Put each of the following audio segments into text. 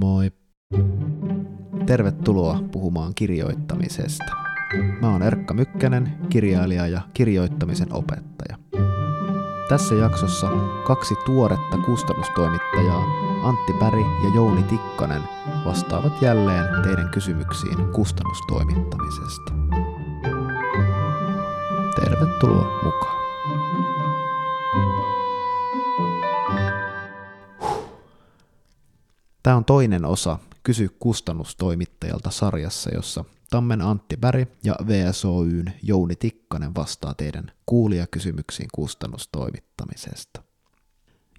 Moi! Tervetuloa puhumaan kirjoittamisesta. Mä oon Erkka Mykkänen, kirjailija ja kirjoittamisen opettaja. Tässä jaksossa kaksi tuoretta kustannustoimittajaa, Antti Päri ja Jouni Tikkanen, vastaavat jälleen teidän kysymyksiin kustannustoimittamisesta. Tervetuloa mukaan! Tämä on toinen osa Kysy kustannustoimittajalta sarjassa, jossa Tammen Antti Bäri ja VSOYn Jouni Tikkanen vastaa teidän kuulijakysymyksiin kustannustoimittamisesta.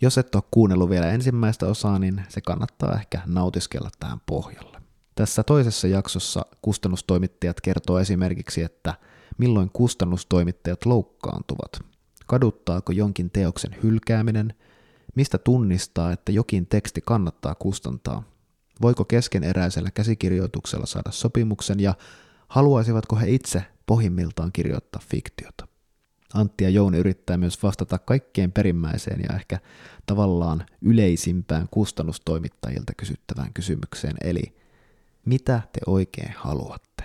Jos et ole kuunnellut vielä ensimmäistä osaa, niin se kannattaa ehkä nautiskella tähän pohjalle. Tässä toisessa jaksossa kustannustoimittajat kertoo esimerkiksi, että milloin kustannustoimittajat loukkaantuvat. Kaduttaako jonkin teoksen hylkääminen, mistä tunnistaa, että jokin teksti kannattaa kustantaa voiko keskeneräisellä käsikirjoituksella saada sopimuksen ja haluaisivatko he itse pohjimmiltaan kirjoittaa fiktiota. Antti ja Jouni yrittää myös vastata kaikkein perimmäiseen ja ehkä tavallaan yleisimpään kustannustoimittajilta kysyttävään kysymykseen, eli mitä te oikein haluatte?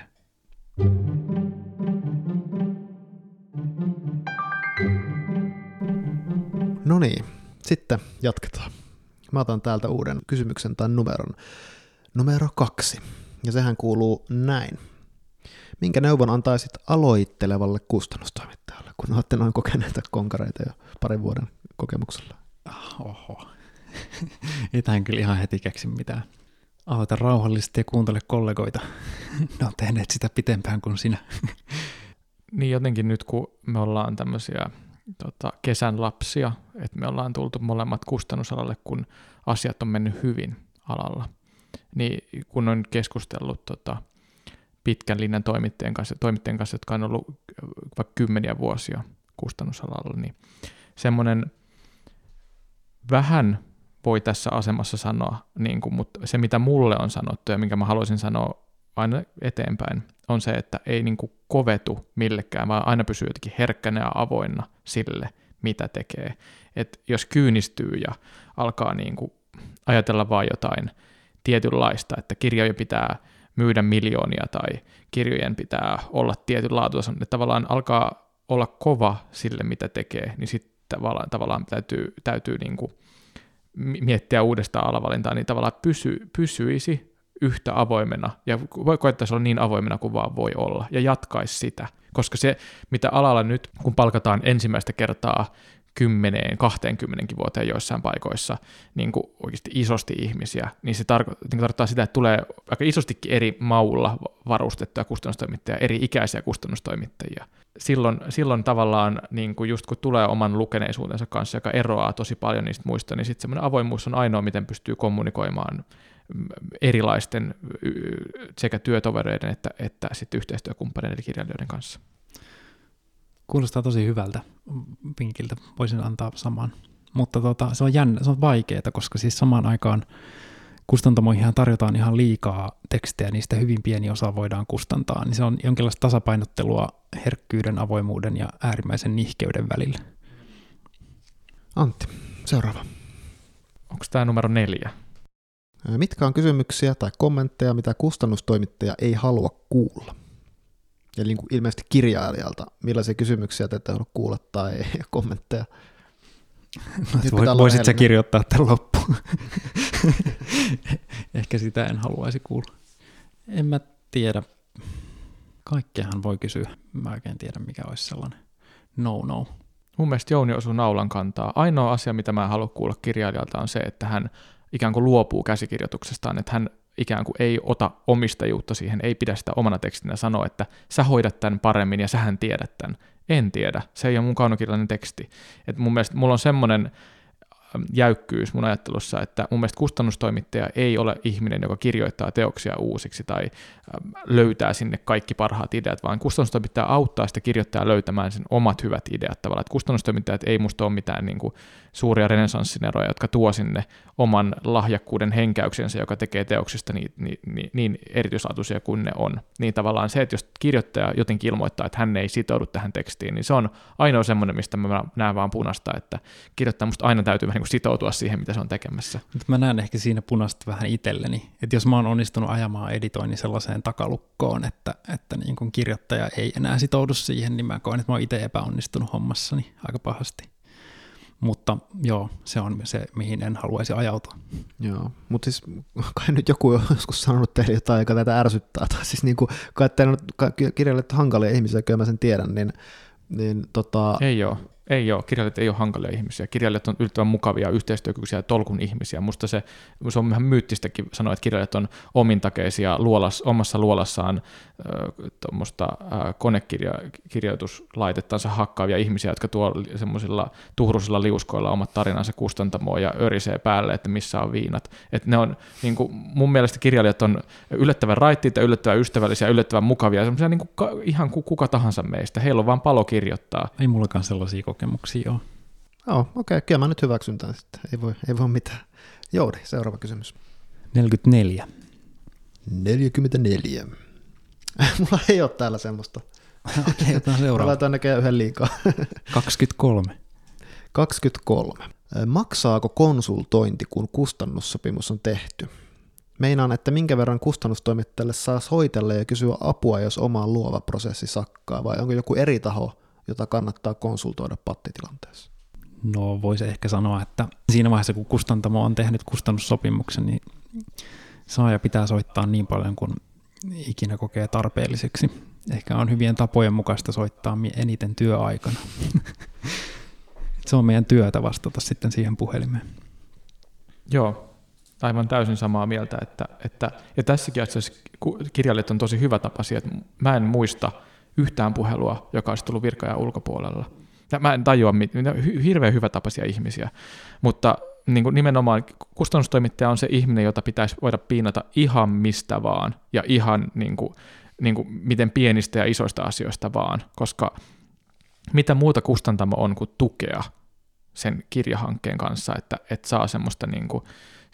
No niin, sitten jatketaan. Mä otan täältä uuden kysymyksen tai numeron. Numero kaksi. Ja sehän kuuluu näin. Minkä neuvon antaisit aloittelevalle kustannustoimittajalle, kun olette noin kokeneita konkareita jo parin vuoden kokemuksella? Oho. Ei tähän kyllä ihan heti keksi mitään. Aloita rauhallisesti ja kuuntele kollegoita. Ne on tehneet sitä pitempään kuin sinä. niin jotenkin nyt kun me ollaan tämmöisiä tota, kesän lapsia, että me ollaan tultu molemmat kustannusalalle, kun asiat on mennyt hyvin alalla. Niin kun on keskustellut tota, pitkän linjan toimittajien kanssa, toimittajien kanssa, jotka on ollut vaikka kymmeniä vuosia kustannusalalla, niin semmoinen vähän voi tässä asemassa sanoa, niin kuin, mutta se mitä mulle on sanottu ja minkä mä haluaisin sanoa aina eteenpäin, on se, että ei niin kuin kovetu millekään, vaan aina pysyy jotenkin herkkänä ja avoinna sille, mitä tekee. Et jos kyynistyy ja alkaa niin kuin ajatella vain jotain tietynlaista, että kirjoja pitää myydä miljoonia tai kirjojen pitää olla tietyn laatuisen, että tavallaan alkaa olla kova sille, mitä tekee, niin sitten tavallaan, tavallaan täytyy, täytyy niin kuin miettiä uudestaan alavalintaa, niin tavallaan pysy, pysyisi yhtä avoimena ja koettaisi olla niin avoimena kuin vaan voi olla ja jatkaisi sitä. Koska se, mitä alalla nyt, kun palkataan ensimmäistä kertaa 10, 20 vuoteen joissain paikoissa niin kuin oikeasti isosti ihmisiä, niin se tarko- niin tarkoittaa sitä, että tulee aika isostikin eri maulla varustettuja kustannustoimittajia, eri ikäisiä kustannustoimittajia. Silloin, silloin tavallaan, niin kuin just kun tulee oman lukeneisuutensa kanssa, joka eroaa tosi paljon niistä muista, niin sitten semmoinen avoimuus on ainoa, miten pystyy kommunikoimaan erilaisten sekä työtovereiden että, että sitten yhteistyökumppaneiden eli kirjailijoiden kanssa. Kuulostaa tosi hyvältä vinkiltä, voisin antaa saman. Mutta tota, se on jännä, se on vaikeaa, koska siis samaan aikaan kustantamoihin tarjotaan ihan liikaa tekstejä, niistä hyvin pieni osa voidaan kustantaa, niin se on jonkinlaista tasapainottelua herkkyyden, avoimuuden ja äärimmäisen nihkeyden välillä. Antti, seuraava. Onko tämä numero neljä? Mitkä on kysymyksiä tai kommentteja, mitä kustannustoimittaja ei halua kuulla? Eli niin kuin ilmeisesti kirjailijalta, millaisia kysymyksiä te ette halua kuulla tai kommentteja? No, voi, voisit sä kirjoittaa tämän loppuun. Ehkä sitä en haluaisi kuulla. En mä tiedä. Kaikkeahan voi kysyä. Mä oikein tiedä, mikä olisi sellainen no-no. Mun mielestä Jouni osuu naulan kantaa. Ainoa asia, mitä mä haluan kuulla kirjailijalta on se, että hän ikään kuin luopuu käsikirjoituksestaan, että hän ikään kuin ei ota omistajuutta siihen, ei pidä sitä omana tekstinä sanoa, että sä hoidat tämän paremmin ja sähän tiedät tämän. En tiedä, se ei ole mun kaunokirjallinen teksti. Et mun mielestä mulla on semmoinen jäykkyys mun ajattelussa, että mun mielestä kustannustoimittaja ei ole ihminen, joka kirjoittaa teoksia uusiksi tai löytää sinne kaikki parhaat ideat, vaan kustannustoimittaja auttaa sitä kirjoittajaa löytämään sen omat hyvät ideat tavallaan. Että kustannustoimittajat ei musta ole mitään niin kuin suuria renesanssineroja, jotka tuo sinne oman lahjakkuuden henkäyksensä, joka tekee teoksista niin, niin, niin, niin erityislaatuisia kuin ne on. Niin tavallaan se, että jos kirjoittaja jotenkin ilmoittaa, että hän ei sitoudu tähän tekstiin, niin se on ainoa semmoinen, mistä mä näen vaan punasta, että kirjoittaja musta aina täytyy vähän kuin sitoutua siihen, mitä se on tekemässä. Mutta mä näen ehkä siinä punaista vähän itselleni, että jos mä oon onnistunut ajamaan editoinnin sellaiseen takalukkoon, että, että niin kun kirjoittaja ei enää sitoudu siihen, niin mä koen, että mä oon itse epäonnistunut hommassani aika pahasti. Mutta joo, se on se, mihin en haluaisi ajautua. Joo, mutta siis kai nyt joku on joskus sanonut teille jotain, joka tätä ärsyttää, tai siis niin kuin, kai teillä kirjailijat hankalia ihmisiä, kyllä mä sen tiedän, niin, niin tota... Ei ole. Ei ole, kirjailijat ei ole hankalia ihmisiä. Kirjailijat on yllättävän mukavia, yhteistyökykyisiä tolkun ihmisiä. Musta se, se on ihan myyttistäkin sanoa, että kirjailijat on omintakeisia luolas, omassa luolassaan tuommoista konekirjoituslaitettansa hakkaavia ihmisiä, jotka tuo semmoisilla tuhruisilla liuskoilla omat tarinansa kustantamoon ja örisee päälle, että missä on viinat. Et ne on, niin kuin, mun mielestä kirjailijat on yllättävän raittiita, yllättävän ystävällisiä, yllättävän mukavia, semmoisia niin kuin, ihan kuka tahansa meistä. Heillä on vaan palo kirjoittaa. Ei mullakaan sellaisia kokemuksia ole. Joo, oh, okei, okay. kyllä mä nyt hyväksyn tämän sitten. Ei voi, ei voi mitään. Joudi, seuraava kysymys. 44. 44. Mulla ei ole täällä semmoista. Okei, otetaan seuraava. Laitan näköjään yhden liikaa. 23. 23. Maksaako konsultointi, kun kustannussopimus on tehty? Meinaan, että minkä verran kustannustoimittajalle saa soitella ja kysyä apua, jos oma luova prosessi sakkaa, vai onko joku eri taho, jota kannattaa konsultoida pattitilanteessa? No voisi ehkä sanoa, että siinä vaiheessa kun kustantamo on tehnyt kustannussopimuksen, niin saaja pitää soittaa niin paljon kuin ikinä kokee tarpeelliseksi. Ehkä on hyvien tapojen mukaista soittaa eniten työaikana. Se on meidän työtä vastata sitten siihen puhelimeen. Joo, aivan täysin samaa mieltä. Että, että, ja tässäkin asiassa kirjailijat on tosi hyvä tapaisia. Että mä en muista yhtään puhelua, joka olisi tullut virkajan ulkopuolella. Ja mä en tajua, hirveän hyvä tapaisia ihmisiä, mutta niin kuin nimenomaan kustannustoimittaja on se ihminen, jota pitäisi voida piinata ihan mistä vaan ja ihan niin kuin, niin kuin miten pienistä ja isoista asioista vaan, koska mitä muuta kustantamo on kuin tukea sen kirjahankkeen kanssa, että, että saa semmoista niin kuin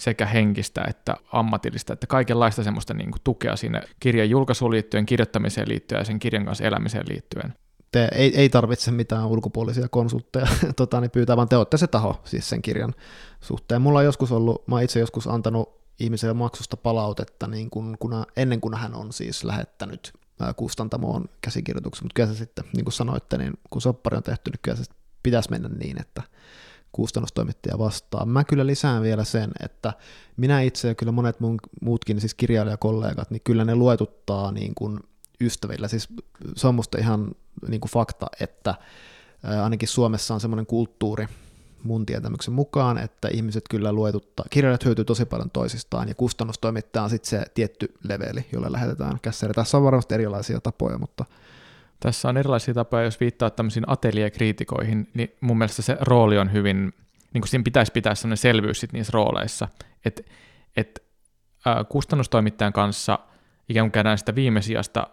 sekä henkistä että ammatillista, että kaikenlaista semmoista niin kuin tukea siinä kirjan julkaisuun liittyen, kirjoittamiseen liittyen ja sen kirjan kanssa elämiseen liittyen te ei, ei tarvitse mitään ulkopuolisia konsultteja tota, niin pyytää, vaan te olette se taho siis sen kirjan suhteen. Mulla on joskus ollut, mä itse joskus antanut ihmiselle maksusta palautetta niin kun, kun, ennen kuin hän on siis lähettänyt kustantamoon käsikirjoituksen, mutta kyllä se sitten, niin kuin sanoitte, niin kun soppari on tehty, niin kyllä se pitäisi mennä niin, että kustannustoimittaja vastaa. Mä kyllä lisään vielä sen, että minä itse ja kyllä monet mun, muutkin siis kirjailijakollegat, niin kyllä ne luetuttaa niin kuin ystävillä. Siis se on musta ihan niin kuin fakta, että ainakin Suomessa on semmoinen kulttuuri mun tietämyksen mukaan, että ihmiset kyllä luetuttaa, kirjailijat hyötyy tosi paljon toisistaan, ja kustannustoimittaja on sitten se tietty leveli, jolle lähetetään kässäri. Tässä on varmasti erilaisia tapoja, mutta tässä on erilaisia tapoja, jos viittaa tämmöisiin ateliekriitikoihin, niin mun mielestä se rooli on hyvin, niin kuin siinä pitäisi pitää sellainen selvyys sit niissä rooleissa, että et, äh, kustannustoimittajan kanssa ikään kuin käydään sitä viimesijasta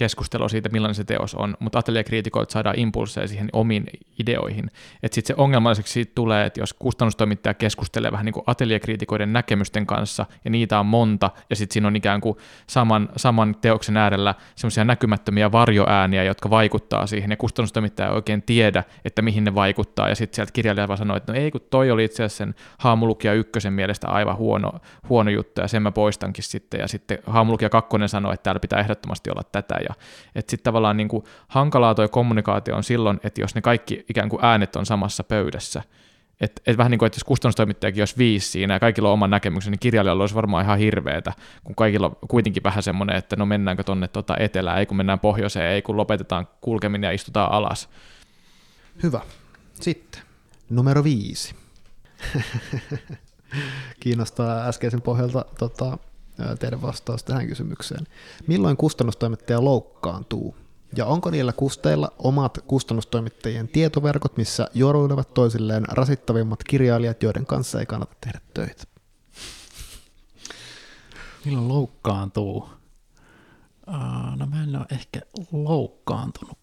keskustelua siitä, millainen se teos on, mutta ateliekriitikoilta saadaan impulseja siihen omiin ideoihin. Että sitten se ongelmalliseksi tulee, että jos kustannustoimittaja keskustelee vähän niin kuin ateliekriitikoiden näkemysten kanssa, ja niitä on monta, ja sitten siinä on ikään kuin saman, saman teoksen äärellä semmoisia näkymättömiä varjoääniä, jotka vaikuttaa siihen, ja kustannustoimittaja ei oikein tiedä, että mihin ne vaikuttaa, ja sitten sieltä kirjailija vaan sanoo, että no ei, kun toi oli itse asiassa sen Haamulukia ykkösen mielestä aivan huono, huono juttu, ja sen mä poistankin sitten, ja sitten Haamulukia kakkonen sanoi, että täällä pitää ehdottomasti olla tätä, ja että sitten tavallaan niin kuin hankalaa tuo kommunikaatio on silloin, että jos ne kaikki ikään kuin äänet on samassa pöydässä, että et vähän niin kuin, että jos kustannustoimittajakin olisi viisi siinä ja kaikilla on oma näkemyksen, niin kirjailijalla olisi varmaan ihan hirveetä, kun kaikilla on kuitenkin vähän semmoinen, että no mennäänkö tonne tota etelään, ei kun mennään pohjoiseen, ei kun lopetetaan kulkeminen ja istutaan alas. Hyvä. Sitten numero viisi. Kiinnostaa äskeisen pohjalta tota, teidän vastaus tähän kysymykseen. Milloin kustannustoimittaja loukkaantuu? Ja onko niillä kusteilla omat kustannustoimittajien tietoverkot, missä juoruilevat toisilleen rasittavimmat kirjailijat, joiden kanssa ei kannata tehdä töitä? Milloin loukkaantuu? no mä en ole ehkä loukkaantunut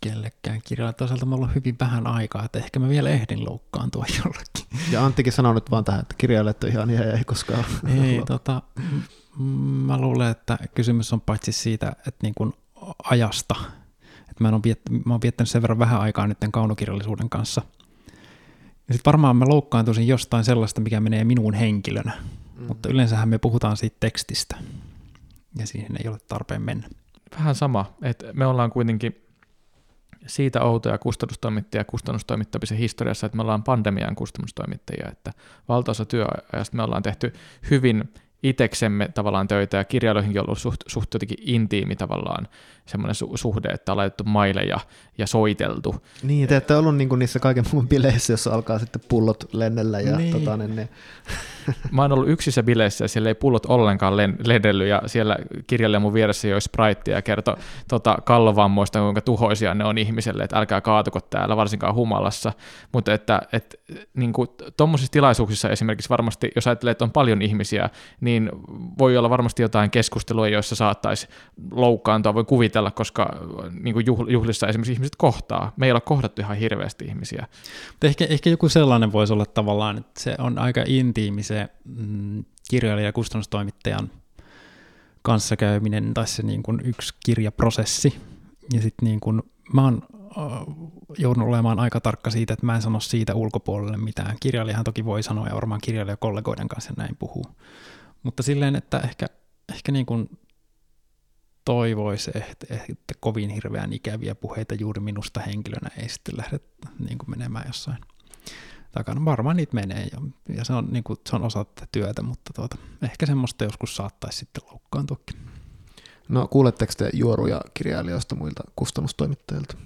kellekään kirjalle. Toisaalta mulla on hyvin vähän aikaa, että ehkä mä vielä ehdin loukkaantua jollekin. Ja Anttikin sanoi nyt vaan tähän, että kirjailijat on ihan ihan ei koskaan. Ei, tota, Mä luulen, että kysymys on paitsi siitä, että niin kuin ajasta. Että mä, oon viet, mä oon viettänyt sen verran vähän aikaa nyt kaunokirjallisuuden kanssa. Ja sitten varmaan mä loukkaantuisin jostain sellaista, mikä menee minuun henkilönä. Mm. Mutta yleensähän me puhutaan siitä tekstistä. Ja siihen ei ole tarpeen mennä. Vähän sama, että me ollaan kuitenkin siitä outoja kustannustoimittajia kustannustoimittamisen historiassa, että me ollaan pandemian kustannustoimittajia, että valtaosa työajasta me ollaan tehty hyvin iteksemme tavallaan töitä ja kirjailuihinkin on ollut suht, suht jotenkin intiimi tavallaan semmoinen su- suhde, että on laitettu maille ja, ja soiteltu. Niin, te ette ollut niinku niissä kaiken muun bileissä, jossa alkaa sitten pullot lennellä ja niin. tota, ne, ne. Mä oon ollut yksissä bileissä ja siellä ei pullot ollenkaan len, lendellyt ja siellä kirjailija mun vieressä joi spriteja ja kertoi tota, kallovammoista, kuinka tuhoisia ne on ihmiselle, että älkää kaatuko täällä, varsinkaan humalassa. Mutta että et, niinku, tuommoisissa tilaisuuksissa esimerkiksi varmasti, jos ajattelee, että on paljon ihmisiä, niin voi olla varmasti jotain keskustelua, joissa saattaisi loukkaantua, voi kuvitella koska niin kuin juhlissa esimerkiksi ihmiset kohtaa. Me ei ole kohdattu ihan hirveästi ihmisiä. Ehkä, ehkä joku sellainen voisi olla tavallaan, että se on aika intiimi se mm, kirjailija- ja kustannustoimittajan kanssakäyminen tai se niin kuin yksi kirjaprosessi. Ja sitten niin kuin, mä oon joudun olemaan aika tarkka siitä, että mä en sano siitä ulkopuolelle mitään. Kirjailijahan toki voi sanoa ja varmaan kirjailijakollegoiden kanssa näin puhuu. Mutta silleen, että ehkä, ehkä niin kuin toivoisi, että, että kovin hirveän ikäviä puheita juuri minusta henkilönä ei sitten lähde niin kuin menemään jossain takana. Varmaan niitä menee jo, ja se on, niin kuin, se on osa tätä työtä, mutta tuota, ehkä semmoista joskus saattaisi sitten loukkaantuakin. No kuuletteko te juoruja kirjailijoista muilta kustannustoimittajilta?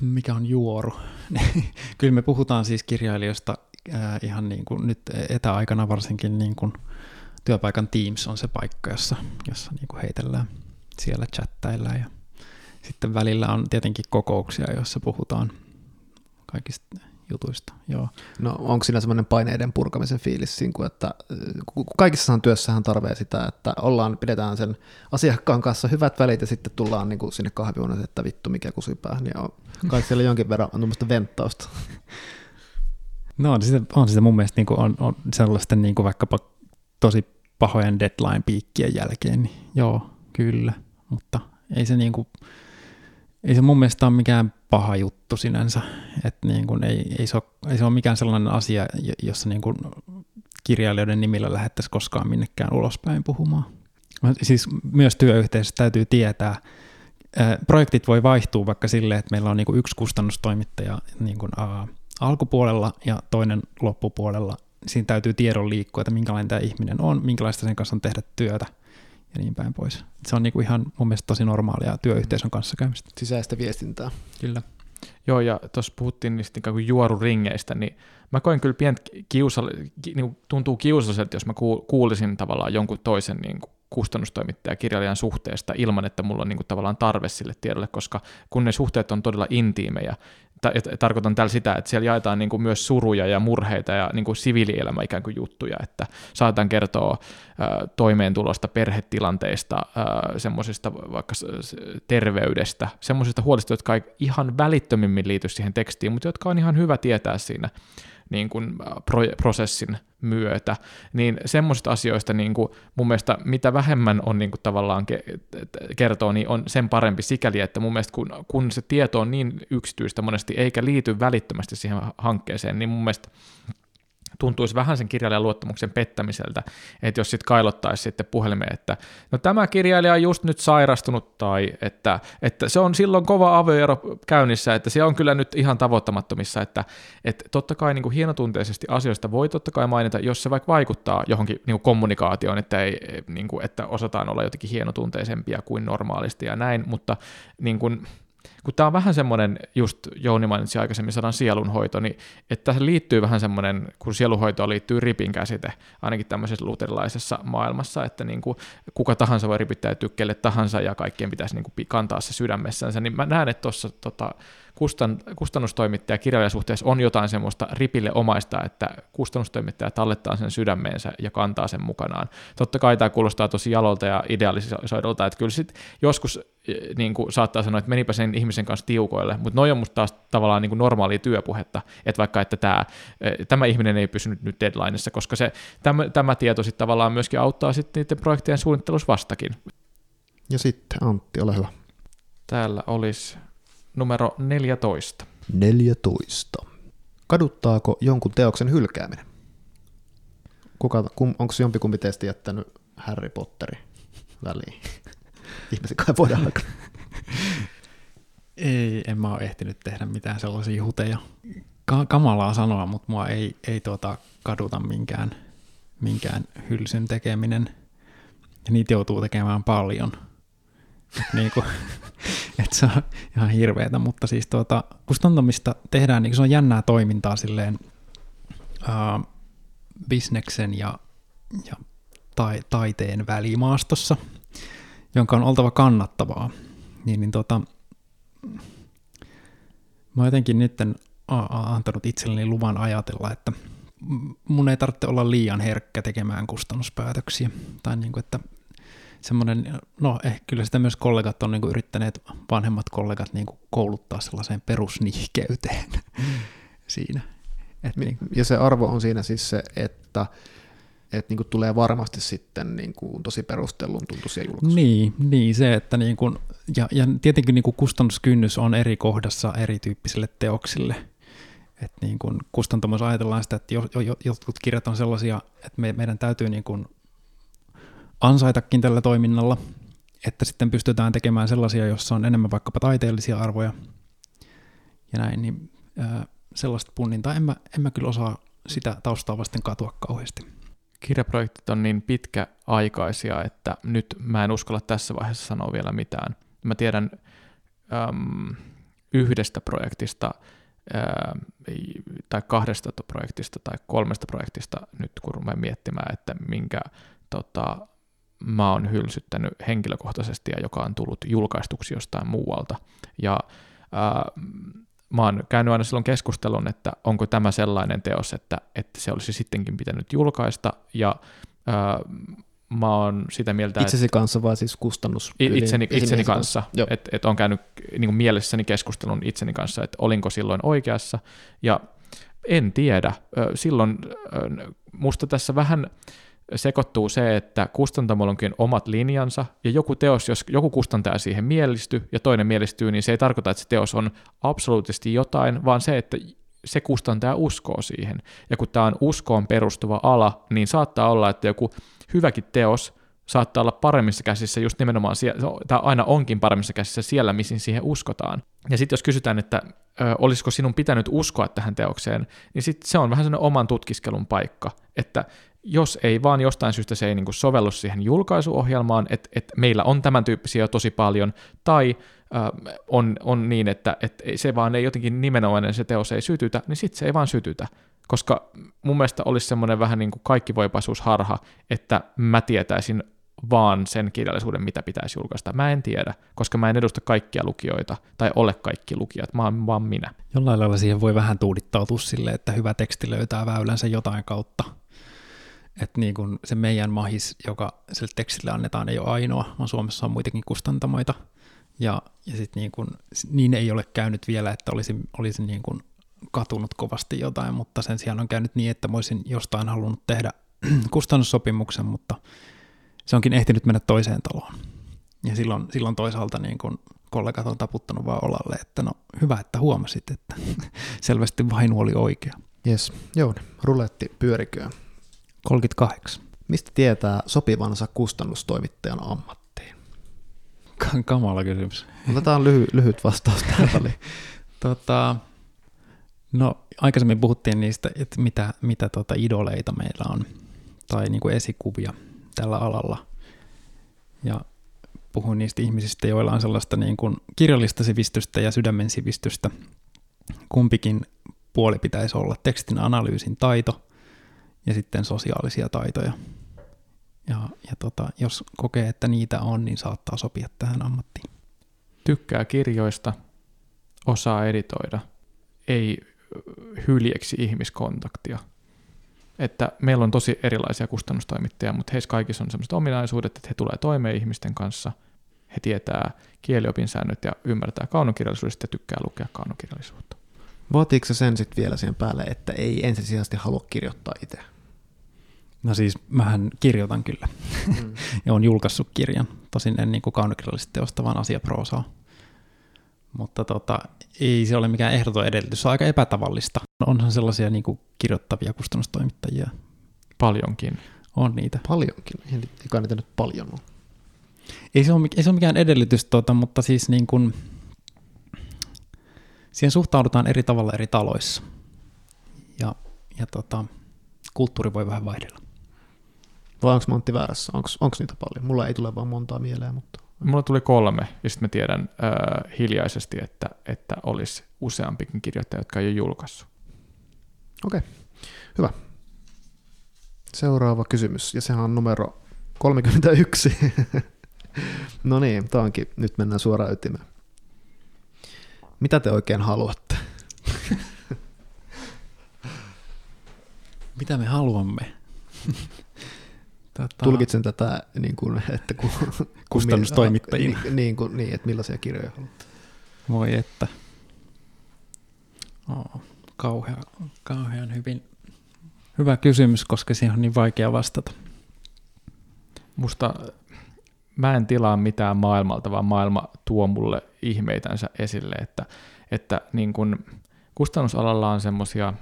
Mikä on juoru? Kyllä me puhutaan siis kirjailijoista äh, ihan niin kuin nyt etäaikana varsinkin niin kuin – työpaikan Teams on se paikka, jossa, jossa niin kuin heitellään, siellä chattaillaan ja sitten välillä on tietenkin kokouksia, joissa puhutaan kaikista jutuista. Joo. No onko siinä semmoinen paineiden purkamisen fiilis, että kaikissa työssähän tarvitsee sitä, että ollaan, pidetään sen asiakkaan kanssa hyvät välit ja sitten tullaan niin kuin sinne kahvihuoneeseen, että vittu mikä kusipäähän, niin on, kai siellä jonkin verran on tuommoista venttausta. No on sitä, on sitä mun mielestä niin kuin on, on sellaisten niin kuin vaikkapa tosi pahojen deadline-piikkien jälkeen, niin joo, kyllä, mutta ei se, niin kuin, ei se mun mielestä ole mikään paha juttu sinänsä, että niin kuin ei, ei, se ole, ei se ole mikään sellainen asia, jossa niin kuin kirjailijoiden nimillä lähettäisiin koskaan minnekään ulospäin puhumaan. Siis myös työyhteisössä täytyy tietää, projektit voi vaihtua vaikka silleen, että meillä on niin kuin yksi kustannustoimittaja niin kuin, alkupuolella ja toinen loppupuolella, siinä täytyy tiedon liikkua, että minkälainen tämä ihminen on, minkälaista sen kanssa on tehdä työtä ja niin päin pois. Se on niinku ihan mun mielestä tosi normaalia työyhteisön kanssa käymistä. Sisäistä viestintää. Kyllä. Joo, ja tuossa puhuttiin niistä ikään kuin juoruringeistä, niin mä koin kyllä pientä kiusal... niin tuntuu kiusalliselta, jos mä kuulisin tavallaan jonkun toisen niin kuin kustannustoimittaja kirjailijan suhteesta ilman, että mulla on niin kuin tavallaan tarve sille tiedolle, koska kun ne suhteet on todella intiimejä, tarkoitan tällä sitä, että siellä jaetaan niin kuin myös suruja ja murheita ja niin kuin siviilielämä ikään kuin juttuja, että saataan kertoa toimeentulosta, perhetilanteista, semmoisista vaikka terveydestä, semmoisista huolista, jotka ei ihan välittömimmin liity siihen tekstiin, mutta jotka on ihan hyvä tietää siinä niin kuin pro- prosessin myötä, niin semmoisista asioista niin kuin mun mielestä mitä vähemmän on niin kuin tavallaan ke- kertoo, niin on sen parempi sikäli, että mun mielestä kun, kun se tieto on niin yksityistä monesti eikä liity välittömästi siihen hankkeeseen, niin mun mielestä tuntuisi vähän sen kirjailijan luottamuksen pettämiseltä, että jos sitten kailottaisi sitten puhelimeen, että no tämä kirjailija on just nyt sairastunut tai että, että se on silloin kova avioero käynnissä, että se on kyllä nyt ihan tavoittamattomissa, että, että totta kai niin kuin hienotunteisesti asioista voi totta kai mainita, jos se vaikka vaikuttaa johonkin niin kuin kommunikaatioon, että, ei, niin kuin, että osataan olla jotenkin hienotunteisempia kuin normaalisti ja näin, mutta niin kuin, kun tämä on vähän semmoinen, just Jouni mainitsi aikaisemmin sanan sielunhoito, niin että tähän liittyy vähän semmoinen, kun sielunhoitoon liittyy ripin käsite, ainakin tämmöisessä luterilaisessa maailmassa, että niin kuin kuka tahansa voi ripittää tykkelle tahansa ja kaikkien pitäisi niin kuin kantaa se sydämessänsä, niin mä näen, että tuossa tota, kustan, kustannustoimittaja kirjailijasuhteessa on jotain semmoista ripille omaista, että kustannustoimittaja tallettaa sen sydämeensä ja kantaa sen mukanaan. Totta kai tämä kuulostaa tosi jalolta ja idealisoidolta, että kyllä sit joskus eh, niin kuin saattaa sanoa, että menipä sen ihmisen kanssa tiukoille, mutta noin on musta taas tavallaan niin kuin normaalia työpuhetta, että vaikka että tämä, eh, tämä ihminen ei pysynyt nyt deadlineissa, koska se, tämä, tämä tieto sitten tavallaan myöskin auttaa sitten niiden projektien suunnittelussa vastakin. Ja sitten Antti, ole hyvä. Täällä olisi numero 14. 14. Kaduttaako jonkun teoksen hylkääminen? Kuka, kum, onko jompikumpi teistä jättänyt Harry Potteri väliin? Ihmisen kai voidaan alkaa. Ei, en mä ole ehtinyt tehdä mitään sellaisia huteja. Ka- kamalaa sanoa, mutta mua ei, ei tuota kaduta minkään, minkään hylsyn tekeminen. Ja niitä joutuu tekemään paljon. Et niinku, et se on ihan hirveetä, mutta siis tuota, kustantamista tehdään, niin se on jännää toimintaa silleen uh, bisneksen ja, ja tai, taiteen välimaastossa, jonka on oltava kannattavaa. Niin, niin tota, mä jotenkin nyt antanut itselleni luvan ajatella, että mun ei tarvitse olla liian herkkä tekemään kustannuspäätöksiä. Tai niin kuin, että semmoinen, no ehkä kyllä sitä myös kollegat on niin kuin yrittäneet, vanhemmat kollegat niin kuin kouluttaa sellaiseen perusnihkeyteen siinä. Et niin. Ja se arvo on siinä siis se, että että niin kuin tulee varmasti sitten niin kuin tosi perustellun tuntuisia julkaisuja. Niin, niin, se, että niin kuin, ja, ja tietenkin niin kuin kustannuskynnys on eri kohdassa erityyppisille teoksille. että niin kuin kustantamossa ajatellaan sitä, että jo, jo, jotkut kirjat on sellaisia, että me, meidän täytyy niin kuin ansaitakin tällä toiminnalla, että sitten pystytään tekemään sellaisia, joissa on enemmän vaikkapa taiteellisia arvoja ja näin, niin ää, sellaista punnintaa en mä, en mä kyllä osaa sitä taustaa vasten katua kauheasti kirjaprojektit on niin pitkäaikaisia, että nyt mä en uskalla tässä vaiheessa sanoa vielä mitään. Mä tiedän äm, yhdestä projektista tai kahdesta projektista tai kolmesta projektista nyt kun rupean miettimään, että minkä tota, mä oon hylsyttänyt henkilökohtaisesti ja joka on tullut julkaistuksi jostain muualta. Ja ää, mä oon käynyt aina silloin keskustelun, että onko tämä sellainen teos, että, että se olisi sittenkin pitänyt julkaista, ja ää, mä oon sitä mieltä, Itsesi että, kanssa vai siis kustannus? Itseni, itseni kanssa, että et on käynyt niin kuin mielessäni keskustelun itseni kanssa, että olinko silloin oikeassa, ja en tiedä. Silloin musta tässä vähän sekoittuu se, että kustantamolla onkin omat linjansa, ja joku teos, jos joku kustantaja siihen miellistyy ja toinen mielistyy, niin se ei tarkoita, että se teos on absoluuttisesti jotain, vaan se, että se kustantaja uskoo siihen. Ja kun tämä on uskoon perustuva ala, niin saattaa olla, että joku hyväkin teos saattaa olla paremmissa käsissä just nimenomaan siellä, tämä aina onkin paremmissa käsissä siellä, missä siihen uskotaan. Ja sitten jos kysytään, että ö, olisiko sinun pitänyt uskoa tähän teokseen, niin sitten se on vähän sellainen oman tutkiskelun paikka, että jos ei vaan jostain syystä se ei niin sovellu siihen julkaisuohjelmaan, että, että meillä on tämän tyyppisiä tosi paljon, tai äh, on, on niin, että, että se vaan ei jotenkin nimenomainen se teos ei sytytä, niin sitten se ei vaan sytytä. Koska mun mielestä olisi semmoinen vähän niin kuin kaikkivoipaisuusharha, että mä tietäisin vaan sen kirjallisuuden, mitä pitäisi julkaista. Mä en tiedä, koska mä en edusta kaikkia lukijoita tai ole kaikki lukijat, mä oon vaan minä. Jollain lailla siihen voi vähän tuudittautua silleen, että hyvä teksti löytää väylänsä jotain kautta että niin kun se meidän mahis, joka sille tekstille annetaan, ei ole ainoa, vaan Suomessa on muitakin kustantamoita. Ja, ja sitten niin, kun, niin ei ole käynyt vielä, että olisin, olisin niin kun katunut kovasti jotain, mutta sen sijaan on käynyt niin, että mä olisin jostain halunnut tehdä kustannussopimuksen, mutta se onkin ehtinyt mennä toiseen taloon. Ja silloin, silloin toisaalta niin kun kollegat on taputtanut vaan olalle, että no hyvä, että huomasit, että selvästi vain oli oikea. Yes, joo, ruletti pyöriköön. 38. Mistä tietää sopivansa kustannustoimittajan ammattiin? Kamala kysymys. Otetaan lyhy- lyhyt vastaus tähän tota, no, aikaisemmin puhuttiin niistä, että mitä, mitä tota idoleita meillä on, tai niin kuin esikuvia tällä alalla. Ja puhun niistä ihmisistä, joilla on sellaista niin kuin kirjallista sivistystä ja sydämen sivistystä. Kumpikin puoli pitäisi olla tekstin analyysin taito – ja sitten sosiaalisia taitoja. Ja, ja tota, jos kokee, että niitä on, niin saattaa sopia tähän ammattiin. Tykkää kirjoista, osaa editoida, ei hyljeksi ihmiskontaktia. Että meillä on tosi erilaisia kustannustoimittajia, mutta heissä kaikissa on sellaiset ominaisuudet, että he tulee toimeen ihmisten kanssa, he tietää kieliopin säännöt ja ymmärtää kaunokirjallisuudesta ja tykkää lukea kaunokirjallisuutta. Vaatiiko se sen sitten vielä siihen päälle, että ei ensisijaisesti halua kirjoittaa itse? No siis mähän kirjoitan kyllä mm. ja on julkaissut kirjan, tosin en niin kaunokirjallisesti teosta, vaan asiaproosaa. Mutta tota, ei se ole mikään ehdoton edellytys, se on aika epätavallista. Onhan sellaisia niin kuin kirjoittavia kustannustoimittajia. Paljonkin. On niitä. Paljonkin. Ei kai niitä nyt paljon ole. Ei se ole, ei se ole mikään edellytys, tuota, mutta siis niin kuin, siihen suhtaudutaan eri tavalla eri taloissa. Ja, ja tota, kulttuuri voi vähän vaihdella. Vai onko Mantti väärässä? Onko niitä paljon? Mulla ei tule vaan montaa mieleen, mutta... Mulla tuli kolme, ja sitten mä tiedän äh, hiljaisesti, että, että olisi useampikin kirjoittaja, jotka ei ole julkaissut. Okei, okay. hyvä. Seuraava kysymys, ja sehän on numero 31. no niin, tämä onkin, nyt mennään suoraan ytimeen. Mitä te oikein haluatte? Mitä me haluamme? Tota... Tulkitsen tätä, niin kuin, että kun, kustannustoimittajina. Niin, niin, kuin, niin, että millaisia kirjoja haluatte. Voi että. Oh, kauhea, kauhean hyvin. Hyvä kysymys, koska siihen on niin vaikea vastata. Musta mä en tilaa mitään maailmalta, vaan maailma tuo mulle ihmeitänsä esille, että, että niin kun kustannusalalla on semmoisia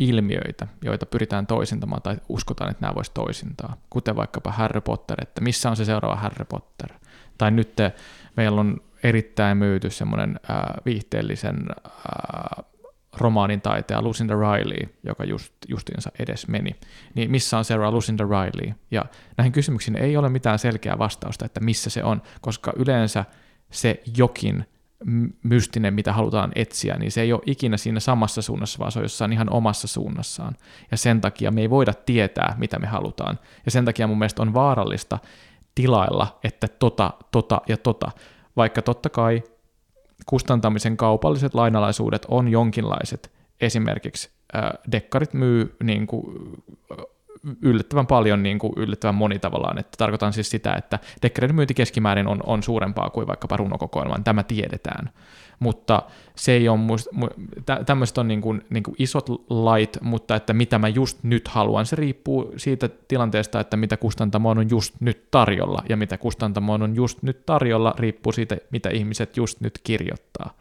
ilmiöitä, joita pyritään toisintamaan tai uskotaan, että nämä voisi toisintaa, kuten vaikkapa Harry Potter, että missä on se seuraava Harry Potter. Tai nyt meillä on erittäin myyty semmoinen äh, viihteellisen äh, romaanin taiteja Lucinda Riley, joka just, justiinsa edes meni, niin missä on seuraava Lucinda Riley? Ja näihin kysymyksiin ei ole mitään selkeää vastausta, että missä se on, koska yleensä se jokin mystinen, mitä halutaan etsiä, niin se ei ole ikinä siinä samassa suunnassa, vaan se on jossain ihan omassa suunnassaan. Ja sen takia me ei voida tietää, mitä me halutaan. Ja sen takia mun mielestä on vaarallista tilailla, että tota, tota ja tota. Vaikka totta kai kustantamisen kaupalliset lainalaisuudet on jonkinlaiset. Esimerkiksi äh, dekkarit myy niin kuin, yllättävän paljon niin kuin yllättävän moni tavallaan, että tarkoitan siis sitä, että dekkareiden myynti keskimäärin on, on suurempaa kuin vaikkapa runokokoelma, tämä tiedetään, mutta se ei ole, muist, tämmöiset on niin kuin, niin kuin isot lait, mutta että mitä mä just nyt haluan, se riippuu siitä tilanteesta, että mitä kustantamoon on just nyt tarjolla, ja mitä kustantamoon on just nyt tarjolla, riippuu siitä, mitä ihmiset just nyt kirjoittaa.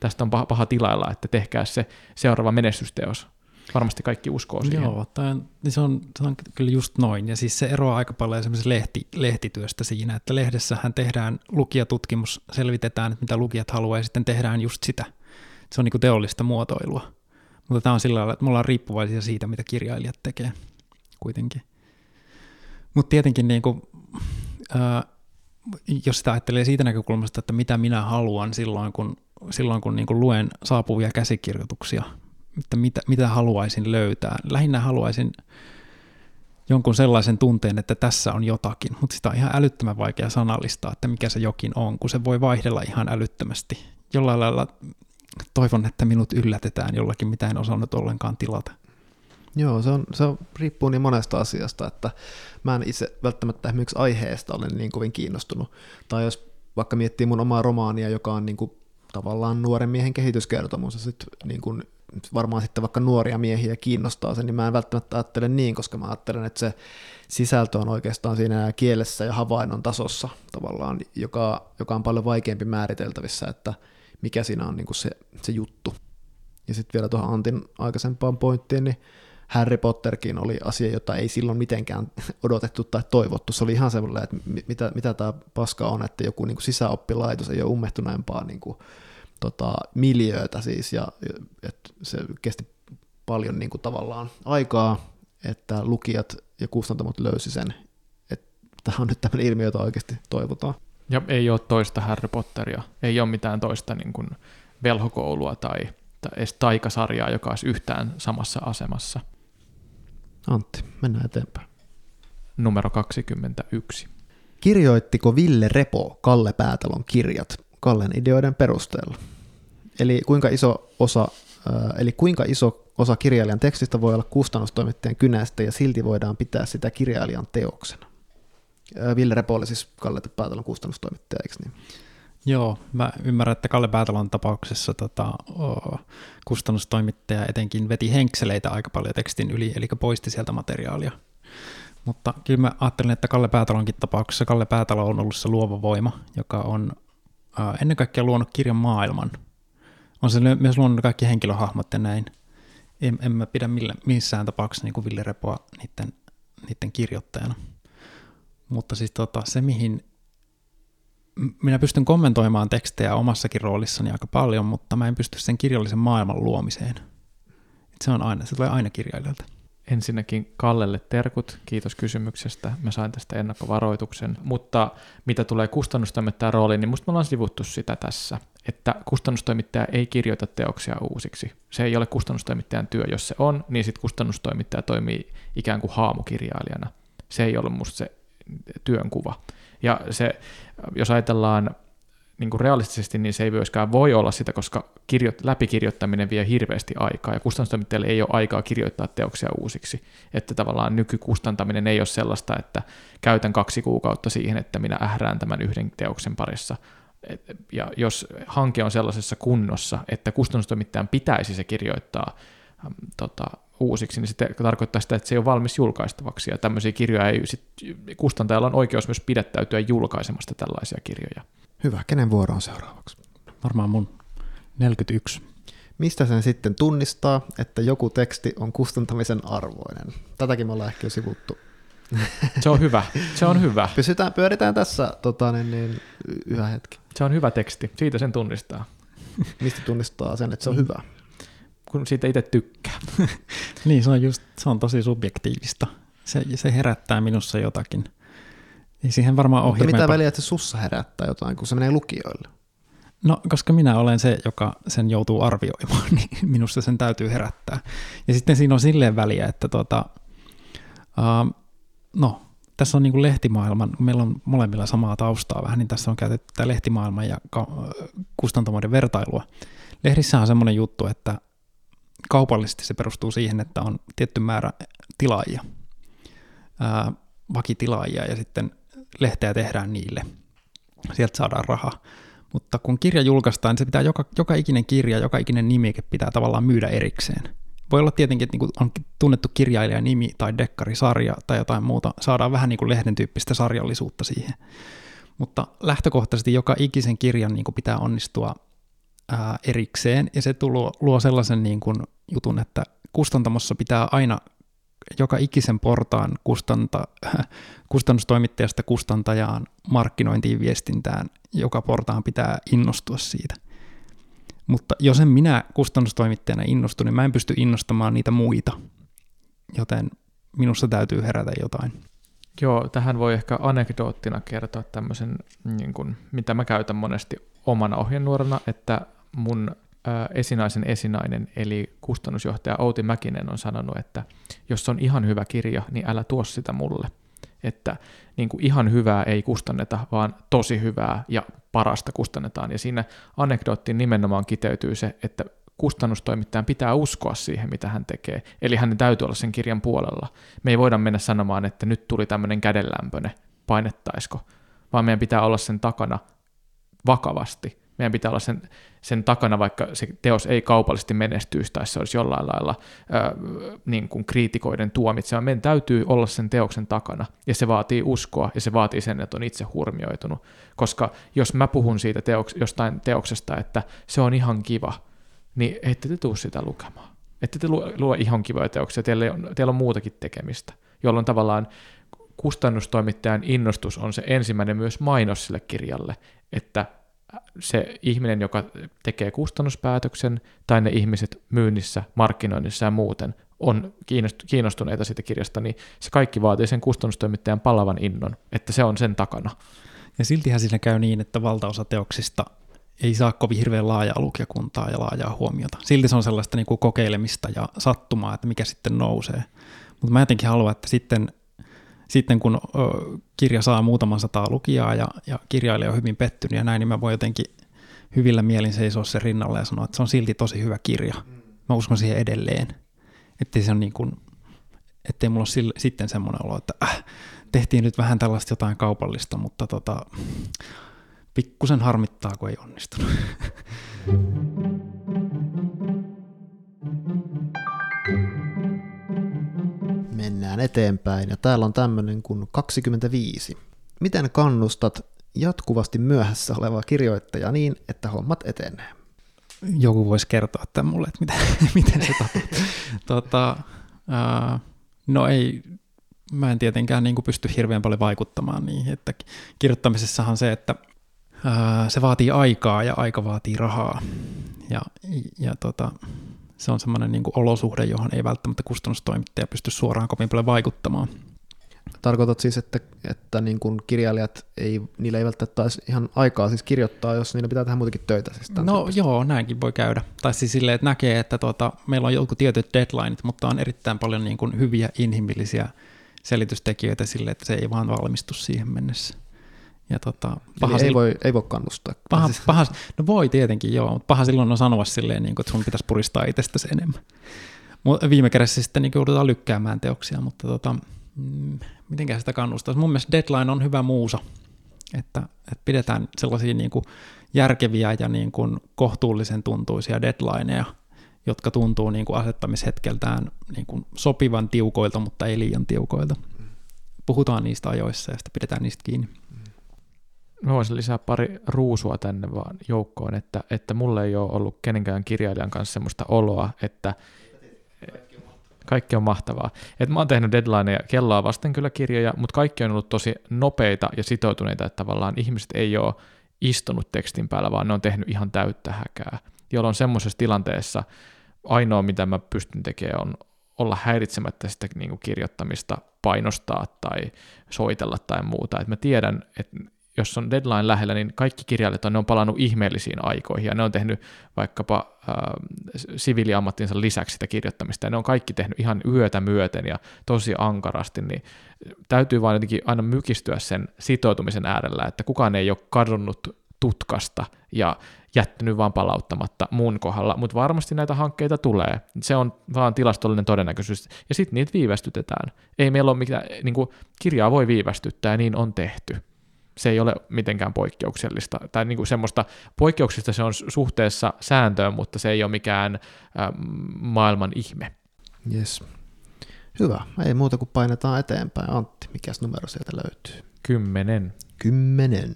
Tästä on paha, paha tilailla, että tehkää se seuraava menestysteos varmasti kaikki uskoo siihen. Joo, on, niin se, on, se on kyllä just noin. Ja siis se eroaa aika paljon semmoisesta lehti, lehtityöstä siinä, että lehdessähän tehdään lukijatutkimus, selvitetään, että mitä lukijat haluaa, ja sitten tehdään just sitä. Se on niin kuin teollista muotoilua. Mutta tämä on sillä lailla, että me ollaan riippuvaisia siitä, mitä kirjailijat tekee kuitenkin. Mutta tietenkin niin kuin, ää, jos sitä ajattelee siitä näkökulmasta, että mitä minä haluan silloin, kun, silloin kun niin kuin luen saapuvia käsikirjoituksia, että mitä, mitä haluaisin löytää. Lähinnä haluaisin jonkun sellaisen tunteen, että tässä on jotakin, mutta sitä on ihan älyttömän vaikea sanallistaa, että mikä se jokin on, kun se voi vaihdella ihan älyttömästi. Jollain lailla toivon, että minut yllätetään jollakin, mitä en osannut ollenkaan tilata. Joo, se, on, se on, riippuu niin monesta asiasta, että mä en itse välttämättä esimerkiksi aiheesta olen niin kovin kiinnostunut. Tai jos vaikka miettii mun omaa romaania, joka on niin kuin tavallaan nuoren miehen kehityskertomus, ja sitten niin varmaan sitten vaikka nuoria miehiä kiinnostaa se, niin mä en välttämättä ajattele niin, koska mä ajattelen, että se sisältö on oikeastaan siinä kielessä ja havainnon tasossa tavallaan, joka, joka on paljon vaikeampi määriteltävissä, että mikä siinä on niin kuin se, se juttu. Ja sitten vielä tuohon Antin aikaisempaan pointtiin, niin Harry Potterkin oli asia, jota ei silloin mitenkään odotettu tai toivottu. Se oli ihan semmoinen, että mitä, mitä tämä paska on, että joku niin kuin sisäoppilaitos ei ole ummehtuneempaa niin kuin tota, miljöötä siis, ja et se kesti paljon niin kuin tavallaan aikaa, että lukijat ja kustantamot löysi sen, että tämä on nyt tämmöinen ilmiö, jota oikeasti toivotaan. Ja ei ole toista Harry Potteria, ei ole mitään toista niin kuin velhokoulua tai, tai edes taikasarjaa, joka olisi yhtään samassa asemassa. Antti, mennään eteenpäin. Numero 21. Kirjoittiko Ville Repo Kalle Päätalon kirjat Kallen ideoiden perusteella. Eli kuinka iso osa, eli kuinka iso osa kirjailijan tekstistä voi olla kustannustoimittajan kynästä ja silti voidaan pitää sitä kirjailijan teoksena. Ville Repo oli siis Kalle Päätalon kustannustoimittaja, eikö niin? Joo, mä ymmärrän, että Kalle Päätalon tapauksessa tota, oh, kustannustoimittaja etenkin veti henkseleitä aika paljon tekstin yli, eli poisti sieltä materiaalia. Mutta kyllä mä ajattelen, että Kalle Päätalonkin tapauksessa Kalle Päätalo on ollut se luova voima, joka on ennen kaikkea luonut kirjan maailman. On se myös luonut kaikki henkilöhahmot ja näin. En, en mä pidä millä, missään tapauksessa niin kuin Ville Repoa niiden, niiden kirjoittajana. Mutta siis tota, se, mihin minä pystyn kommentoimaan tekstejä omassakin roolissani aika paljon, mutta mä en pysty sen kirjallisen maailman luomiseen. Et se on aina, se tulee aina kirjailijalta. Ensinnäkin Kallelle terkut, kiitos kysymyksestä. Mä sain tästä ennakkovaroituksen. Mutta mitä tulee kustannustoimittajan rooliin, niin musta me ollaan sivuttu sitä tässä, että kustannustoimittaja ei kirjoita teoksia uusiksi. Se ei ole kustannustoimittajan työ. Jos se on, niin sitten kustannustoimittaja toimii ikään kuin haamukirjailijana. Se ei ole musta se työnkuva. Ja se, jos ajatellaan niin kuin realistisesti, niin se ei myöskään voi olla sitä, koska kirjo- läpikirjoittaminen vie hirveästi aikaa, ja kustannustoimittajalle ei ole aikaa kirjoittaa teoksia uusiksi. Että tavallaan nykykustantaminen ei ole sellaista, että käytän kaksi kuukautta siihen, että minä ährään tämän yhden teoksen parissa. Ja jos hanke on sellaisessa kunnossa, että kustannustoimittajan pitäisi se kirjoittaa tota, uusiksi, niin sitten tarkoittaa sitä, että se ei ole valmis julkaistavaksi, ja tämmöisiä kirjoja ei, sit, kustantajalla on oikeus myös pidättäytyä julkaisemasta tällaisia kirjoja. Hyvä, kenen vuoro on seuraavaksi? Varmaan mun 41. Mistä sen sitten tunnistaa, että joku teksti on kustantamisen arvoinen? Tätäkin me ollaan ehkä jo sivuttu. Se on hyvä, se on hyvä. Pysytään, pyöritään tässä tota, niin, niin, yhä hetki. Se on hyvä teksti, siitä sen tunnistaa. Mistä tunnistaa sen, että se on hyvä? Kun siitä itse tykkää. niin, se on, just, se on tosi subjektiivista. Se, se herättää minussa jotakin. Ei siihen varmaan ole Mutta mitä väliä, että se sussa herättää jotain, kun se menee lukijoille? No, koska minä olen se, joka sen joutuu arvioimaan, niin minusta sen täytyy herättää. Ja sitten siinä on silleen väliä, että tota, uh, no, tässä on niin kuin lehtimaailman, meillä on molemmilla samaa taustaa vähän, niin tässä on käytetty tämä lehtimaailman ja kustantamoiden vertailua. Lehdissä on semmoinen juttu, että kaupallisesti se perustuu siihen, että on tietty määrä tilaajia, ää, vakitilaajia, ja sitten lehteä tehdään niille. Sieltä saadaan rahaa. Mutta kun kirja julkaistaan, niin se pitää joka, joka ikinen kirja, joka ikinen nimike pitää tavallaan myydä erikseen. Voi olla tietenkin, että niin on tunnettu kirjailijan nimi tai dekkarisarja tai jotain muuta, saadaan vähän niin kuin lehden tyyppistä sarjallisuutta siihen. Mutta lähtökohtaisesti joka ikisen kirjan niin kuin pitää onnistua ää, erikseen, ja se tulo, luo sellaisen niin kuin jutun, että kustantamossa pitää aina joka ikisen portaan kustanta, kustannustoimittajasta kustantajaan, markkinointiin, viestintään, joka portaan pitää innostua siitä. Mutta jos en minä kustannustoimittajana innostu, niin mä en pysty innostamaan niitä muita, joten minusta täytyy herätä jotain. Joo, tähän voi ehkä anekdoottina kertoa tämmöisen, niin kuin, mitä mä käytän monesti omana ohjenuorana, että mun esinaisen esinainen, eli kustannusjohtaja Outi Mäkinen on sanonut, että jos on ihan hyvä kirja, niin älä tuo sitä mulle. Että niin kuin ihan hyvää ei kustanneta, vaan tosi hyvää ja parasta kustannetaan. Ja siinä anekdoottiin nimenomaan kiteytyy se, että kustannustoimittajan pitää uskoa siihen, mitä hän tekee. Eli hänen täytyy olla sen kirjan puolella. Me ei voida mennä sanomaan, että nyt tuli tämmöinen kädenlämpöne, painettaisiko, vaan meidän pitää olla sen takana vakavasti meidän pitää olla sen, sen takana, vaikka se teos ei kaupallisesti menestyisi tai se olisi jollain lailla ää, niin kuin kriitikoiden tuomitsema. Meidän täytyy olla sen teoksen takana ja se vaatii uskoa ja se vaatii sen, että on itse hurmioitunut. Koska jos mä puhun siitä teoks- jostain teoksesta, että se on ihan kiva, niin ette te tule sitä lukemaan. Ette te luo, luo ihan kivoja teoksia, teillä on, teillä on muutakin tekemistä, jolloin tavallaan kustannustoimittajan innostus on se ensimmäinen myös mainos sille kirjalle, että se ihminen, joka tekee kustannuspäätöksen, tai ne ihmiset myynnissä, markkinoinnissa ja muuten on kiinnostuneita siitä kirjasta, niin se kaikki vaatii sen kustannustoimittajan palavan innon, että se on sen takana. Ja siltihän siinä käy niin, että valtaosa teoksista ei saa kovin hirveän laajaa lukijakuntaa ja laajaa huomiota. Silti se on sellaista niin kuin kokeilemista ja sattumaa, että mikä sitten nousee. Mutta mä jotenkin haluan, että sitten sitten kun kirja saa muutaman sataa lukijaa ja, ja kirjailija on hyvin pettynyt ja näin, niin mä voin jotenkin hyvillä mielin seisoa sen rinnalla ja sanoa, että se on silti tosi hyvä kirja. Mä uskon siihen edelleen. Ettei se on niin kuin, ettei mulla ole sille, sitten semmoinen olo, että äh, tehtiin nyt vähän tällaista jotain kaupallista, mutta tota, pikkusen harmittaa, kun ei onnistunut. mennään eteenpäin. Ja täällä on tämmöinen kuin 25. Miten kannustat jatkuvasti myöhässä oleva kirjoittaja niin, että hommat etenee? Joku voisi kertoa tämän mulle, että miten, miten se tapahtuu. tota, no ei, mä en tietenkään niin kuin pysty hirveän paljon vaikuttamaan niihin, että kirjoittamisessahan se, että se vaatii aikaa ja aika vaatii rahaa. Ja, ja tota, se on semmoinen niin olosuhde, johon ei välttämättä kustannustoimittaja pysty suoraan kovin paljon vaikuttamaan. Tarkoitat siis, että, että niin kuin kirjailijat, ei, niillä ei välttämättä taisi ihan aikaa siis kirjoittaa, jos niillä pitää tehdä muutakin töitä. Siis no tyyppistä. joo, näinkin voi käydä. Tai siis silleen, että näkee, että tuota, meillä on joku tietyt deadlineit, mutta on erittäin paljon niin kuin hyviä inhimillisiä selitystekijöitä sille, että se ei vaan valmistu siihen mennessä. Ja tota, paha Eli ei, voi, ei voi kannustaa. Paha, paha, no voi tietenkin joo, mutta paha silloin on sanoa silleen, niin kuin, että sun pitäisi puristaa itsestäsi enemmän. Viime kädessä sitten niin joudutaan lykkäämään teoksia, mutta tota, mm, miten sitä kannustaa. Mun mielestä deadline on hyvä muusa, että, että pidetään sellaisia niin kuin järkeviä ja niin kuin kohtuullisen tuntuisia deadlineja, jotka tuntuu niin kuin asettamishetkeltään niin kuin sopivan tiukoilta, mutta ei liian tiukoilta. Puhutaan niistä ajoissa ja sitten pidetään niistä kiinni. Mä voisin lisää pari ruusua tänne vaan joukkoon, että, että mulle ei ole ollut kenenkään kirjailijan kanssa semmoista oloa, että kaikki on mahtavaa. Et mä oon tehnyt deadlineja kelloa vasten kyllä kirjoja, mutta kaikki on ollut tosi nopeita ja sitoutuneita, että tavallaan ihmiset ei ole istunut tekstin päällä, vaan ne on tehnyt ihan täyttä häkää, jolloin semmoisessa tilanteessa ainoa, mitä mä pystyn tekemään, on olla häiritsemättä sitä niin kuin kirjoittamista, painostaa tai soitella tai muuta. Et mä tiedän, että jos on deadline lähellä, niin kaikki kirjailijat on, ne on palannut ihmeellisiin aikoihin, ja ne on tehnyt vaikkapa äh, siviiliammattinsa lisäksi sitä kirjoittamista, ja ne on kaikki tehnyt ihan yötä myöten ja tosi ankarasti, niin täytyy vaan jotenkin aina mykistyä sen sitoutumisen äärellä, että kukaan ei ole kadonnut tutkasta ja jättänyt vaan palauttamatta mun kohdalla, mutta varmasti näitä hankkeita tulee. Se on vaan tilastollinen todennäköisyys, ja sitten niitä viivästytetään. Ei meillä ole mitään, niin kuin, kirjaa voi viivästyttää, ja niin on tehty se ei ole mitenkään poikkeuksellista, tai niin kuin semmoista poikkeuksista se on suhteessa sääntöön, mutta se ei ole mikään ä, maailman ihme. Yes. Hyvä. Ei muuta kuin painetaan eteenpäin. Antti, mikäs numero sieltä löytyy? Kymmenen. Kymmenen.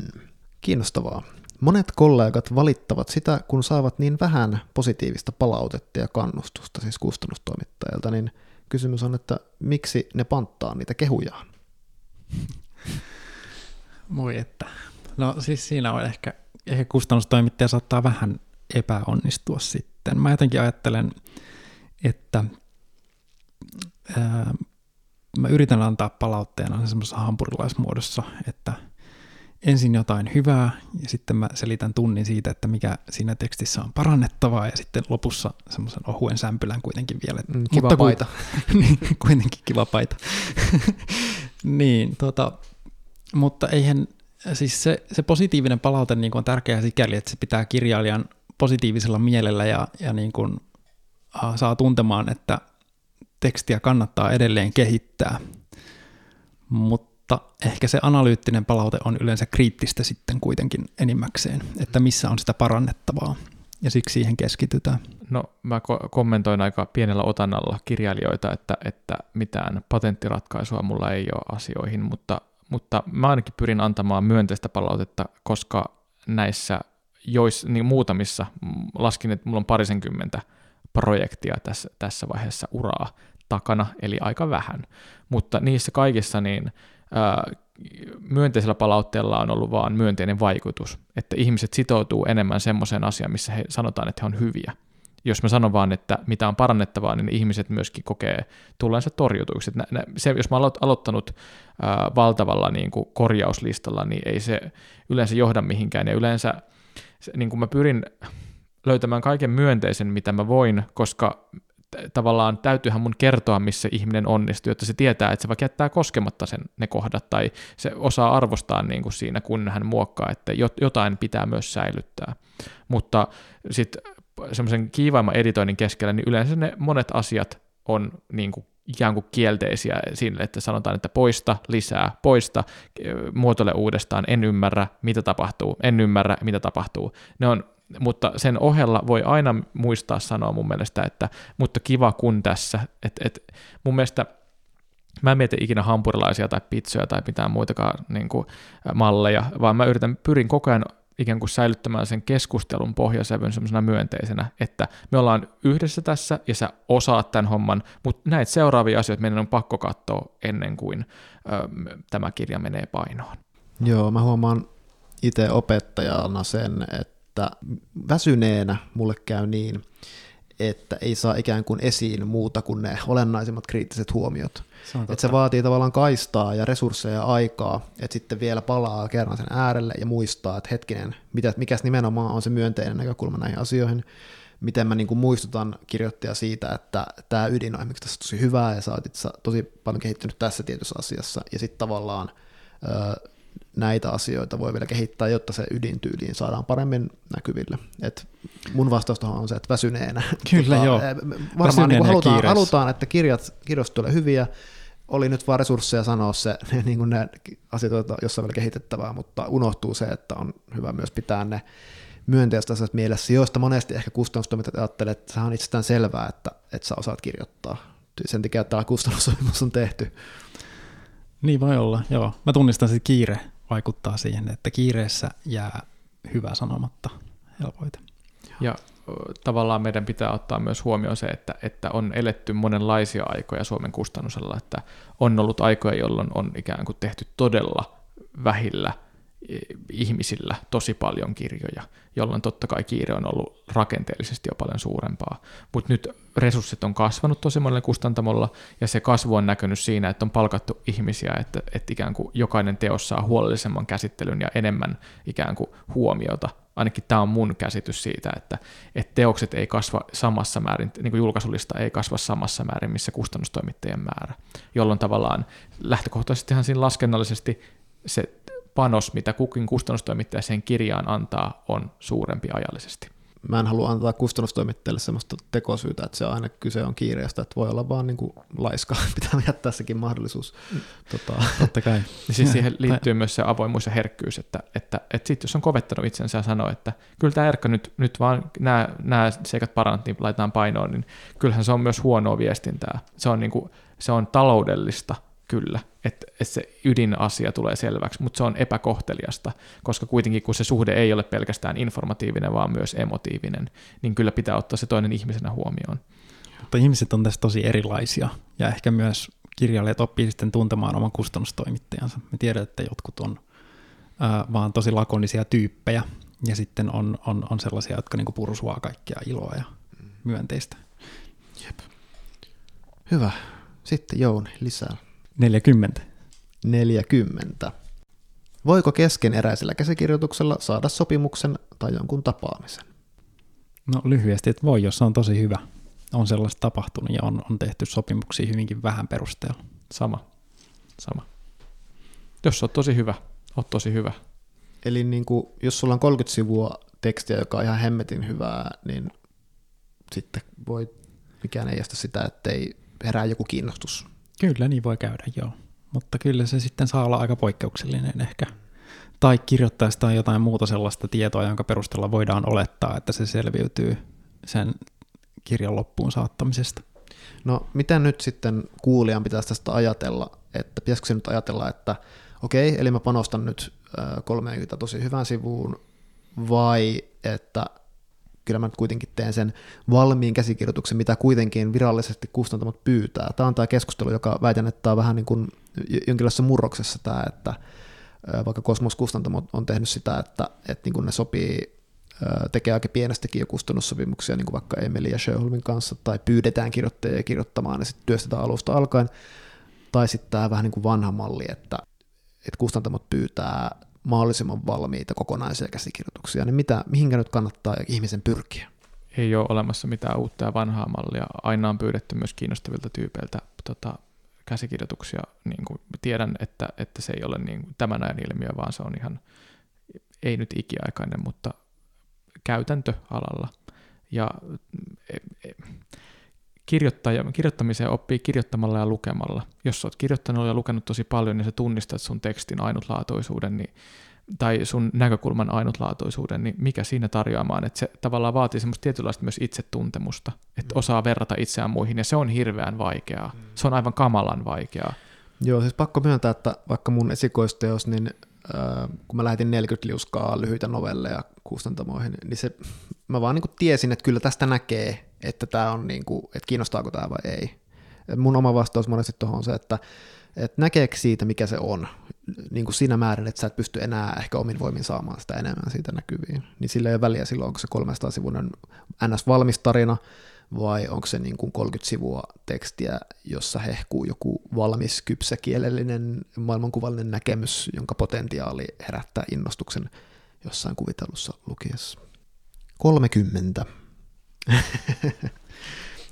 Kiinnostavaa. Monet kollegat valittavat sitä, kun saavat niin vähän positiivista palautetta ja kannustusta, siis kustannustoimittajilta, niin kysymys on, että miksi ne panttaa niitä kehujaan? Moi että. No siis siinä on ehkä, ehkä kustannustoimittaja saattaa vähän epäonnistua sitten. Mä jotenkin ajattelen, että ää, mä yritän antaa palautteena semmoisessa hampurilaismuodossa, että ensin jotain hyvää ja sitten mä selitän tunnin siitä, että mikä siinä tekstissä on parannettavaa ja sitten lopussa semmoisen ohuen sämpylän kuitenkin vielä. Mm, kiva Mutta paita. Ku, niin, kuitenkin kiva paita. niin, tota, mutta eihän, siis se, se positiivinen palaute niin kuin on tärkeää sikäli, että se pitää kirjailijan positiivisella mielellä ja, ja niin kuin, uh, saa tuntemaan, että tekstiä kannattaa edelleen kehittää. Mutta ehkä se analyyttinen palaute on yleensä kriittistä sitten kuitenkin enimmäkseen, että missä on sitä parannettavaa ja siksi siihen keskitytään. No mä ko- kommentoin aika pienellä otannalla kirjailijoita, että, että mitään patenttiratkaisua mulla ei ole asioihin, mutta mutta mä ainakin pyrin antamaan myönteistä palautetta, koska näissä jois, niin muutamissa, laskin, että mulla on parisenkymmentä projektia tässä, tässä vaiheessa uraa takana, eli aika vähän. Mutta niissä kaikissa niin ää, myönteisellä palautteella on ollut vaan myönteinen vaikutus, että ihmiset sitoutuu enemmän semmoiseen asiaan, missä he sanotaan, että he on hyviä jos mä sanon vaan, että mitä on parannettavaa, niin ihmiset myöskin kokee tulleensa torjutuiksi. Se, jos mä oon aloittanut ää, valtavalla niin kuin korjauslistalla, niin ei se yleensä johda mihinkään. Ja yleensä se, niin kuin mä pyrin löytämään kaiken myönteisen, mitä mä voin, koska tavallaan täytyyhän mun kertoa, missä ihminen onnistuu, jotta se tietää, että se vaikka jättää koskematta sen, ne kohdat, tai se osaa arvostaa niin kuin siinä, kun hän muokkaa, että jotain pitää myös säilyttää. Mutta sitten semmoisen kiivaimman editoinnin keskellä, niin yleensä ne monet asiat on niin kuin ikään kuin kielteisiä siinä, että sanotaan, että poista, lisää, poista, muotoile uudestaan, en ymmärrä, mitä tapahtuu, en ymmärrä, mitä tapahtuu. Ne on, mutta sen ohella voi aina muistaa sanoa mun mielestä, että mutta kiva kun tässä, että et, mun mielestä Mä en mieti ikinä hampurilaisia tai pizzoja tai mitään muitakaan niin kuin, malleja, vaan mä yritän, pyrin koko ajan ikään kuin säilyttämään sen keskustelun pohjasävyn semmoisena myönteisenä, että me ollaan yhdessä tässä ja sä osaat tämän homman, mutta näitä seuraavia asioita meidän on pakko katsoa ennen kuin ö, tämä kirja menee painoon. Joo, mä huomaan itse opettajana sen, että väsyneenä mulle käy niin, että ei saa ikään kuin esiin muuta kuin ne olennaisimmat kriittiset huomiot. Se, että se vaatii tavallaan kaistaa ja resursseja ja aikaa, että sitten vielä palaa kerran sen äärelle ja muistaa, että hetkinen, mitä, mikäs nimenomaan on se myönteinen näkökulma näihin asioihin, miten mä niin kuin muistutan kirjoittaja siitä, että tämä ydin on esimerkiksi tässä tosi hyvää ja sä oot tosi paljon kehittynyt tässä tietyssä asiassa, ja sitten tavallaan näitä asioita voi vielä kehittää, jotta se ydintyyliin saadaan paremmin näkyville. Et mun vastaus on se, että väsyneenä. Kyllä tota, joo. Varmaan niin halutaan, halutaan, että kirjat, kirjoista tulee hyviä, oli nyt vaan resursseja sanoa se, ne, niin kuin ne asiat, joissa on vielä kehitettävää, mutta unohtuu se, että on hyvä myös pitää ne myönteiset asiat mielessä, joista monesti ehkä kustannustoimittajat ajattelee, että se on itsestään selvää, että, että sä osaat kirjoittaa. Sen takia tämä kustannussopimus on tehty. Niin voi olla, joo. Mä tunnistan, että kiire vaikuttaa siihen, että kiireessä jää hyvä sanomatta helpoiten. Ja tavallaan meidän pitää ottaa myös huomioon se, että, että on eletty monenlaisia aikoja Suomen kustannusella, että on ollut aikoja, jolloin on ikään kuin tehty todella vähillä ihmisillä tosi paljon kirjoja, jolloin totta kai kiire on ollut rakenteellisesti jo paljon suurempaa. Mutta nyt resurssit on kasvanut tosi monella kustantamolla, ja se kasvu on näkynyt siinä, että on palkattu ihmisiä, että, että ikään kuin jokainen teos saa huolellisemman käsittelyn ja enemmän ikään kuin huomiota. Ainakin tämä on mun käsitys siitä, että, että teokset ei kasva samassa määrin, niin kuin julkaisulista ei kasva samassa määrin, missä kustannustoimittajien määrä, jolloin tavallaan lähtökohtaisestihan siinä laskennallisesti se panos, mitä kukin kustannustoimittaja sen kirjaan antaa, on suurempi ajallisesti. Mä en halua antaa kustannustoimittajalle sellaista tekosyytä, että se aina kyse on kiireestä, että voi olla vaan niin kuin laiska, pitää jättää sekin mahdollisuus. Tota. Totta kai. Ja siis siihen liittyy myös se avoimuus ja herkkyys, että, että, että sitten jos on kovettanut itsensä ja sanoo, että kyllä tämä Erkka nyt, nyt vaan nämä, nämä seikat parannut, niin laitetaan painoon, niin kyllähän se on myös huonoa viestintää. Se on, niin kuin, se on taloudellista kyllä, että, että se ydinasia tulee selväksi, mutta se on epäkohteliasta, koska kuitenkin kun se suhde ei ole pelkästään informatiivinen, vaan myös emotiivinen, niin kyllä pitää ottaa se toinen ihmisenä huomioon. Mutta ihmiset on tässä tosi erilaisia, ja ehkä myös kirjailijat oppii sitten tuntemaan oman kustannustoimittajansa. Me tiedetään, että jotkut on ää, vaan tosi lakonisia tyyppejä, ja sitten on, on, on sellaisia, jotka niinku pursuaa kaikkea iloa ja myönteistä. Jep. Hyvä. Sitten Jouni, lisää. 40. 40. Voiko keskeneräisellä käsikirjoituksella saada sopimuksen tai jonkun tapaamisen? No lyhyesti, että voi, jos on tosi hyvä. On sellaista tapahtunut ja on, on tehty sopimuksia hyvinkin vähän perusteella. Sama. Sama. Jos on tosi hyvä, on tosi hyvä. Eli niin kuin, jos sulla on 30 sivua tekstiä, joka on ihan hemmetin hyvää, niin sitten voi, mikään ei estä sitä, ettei herää joku kiinnostus Kyllä niin voi käydä, joo. Mutta kyllä se sitten saa olla aika poikkeuksellinen ehkä. Tai kirjoittaa jotain muuta sellaista tietoa, jonka perusteella voidaan olettaa, että se selviytyy sen kirjan loppuun saattamisesta. No miten nyt sitten kuulijan pitäisi tästä ajatella, että pitäisikö se nyt ajatella, että okei, eli mä panostan nyt 30 tosi hyvän sivuun, vai että kyllä mä nyt kuitenkin teen sen valmiin käsikirjoituksen, mitä kuitenkin virallisesti kustantamot pyytää. Tämä on tämä keskustelu, joka väitän, että tämä on vähän niin kuin jonkinlaisessa murroksessa tämä, että vaikka Kosmos Kustantamot on tehnyt sitä, että, että niin kuin ne sopii tekee aika pienestäkin jo kustannussopimuksia, niin kuin vaikka Emeli ja Sjöholmin kanssa, tai pyydetään kirjoittajia kirjoittamaan ja sitten työstetään alusta alkaen, tai sitten tämä vähän niin kuin vanha malli, että, että kustantamot pyytää mahdollisimman valmiita kokonaisia käsikirjoituksia, niin mitä, mihinkä nyt kannattaa ihmisen pyrkiä? Ei ole olemassa mitään uutta ja vanhaa mallia. Aina on pyydetty myös kiinnostavilta tyypeiltä tota, käsikirjoituksia. Niin kuin tiedän, että, että se ei ole niin tämän ajan ilmiö, vaan se on ihan, ei nyt ikiaikainen, mutta käytäntö alalla. Ja e, e, kirjoittaja, kirjoittamiseen oppii kirjoittamalla ja lukemalla. Jos olet kirjoittanut ja lukenut tosi paljon, niin sä tunnistat sun tekstin ainutlaatuisuuden, niin tai sun näkökulman ainutlaatuisuuden, niin mikä siinä tarjoamaan, että se tavallaan vaatii semmoista tietynlaista myös itsetuntemusta, että osaa verrata itseään muihin, ja se on hirveän vaikeaa. Se on aivan kamalan vaikeaa. Joo, siis pakko myöntää, että vaikka mun esikoisteos, niin äh, kun mä lähetin 40 liuskaa lyhyitä novelleja kustantamoihin, niin se, mä vaan niin kuin tiesin, että kyllä tästä näkee, että tämä on niin kuin, että kiinnostaako tämä vai ei. Mun oma vastaus monesti tuohon on se, että, että näkeekö siitä, mikä se on, niin kuin siinä määrin, että sä et pysty enää ehkä omin voimin saamaan sitä enemmän siitä näkyviin. Niin sillä ei ole väliä silloin, onko se 300-sivuinen NS-valmis tarina, vai onko se niin kuin 30 sivua tekstiä, jossa hehkuu joku valmis kypsäkielellinen maailmankuvallinen näkemys, jonka potentiaali herättää innostuksen jossain kuvitellussa lukiessa. 30.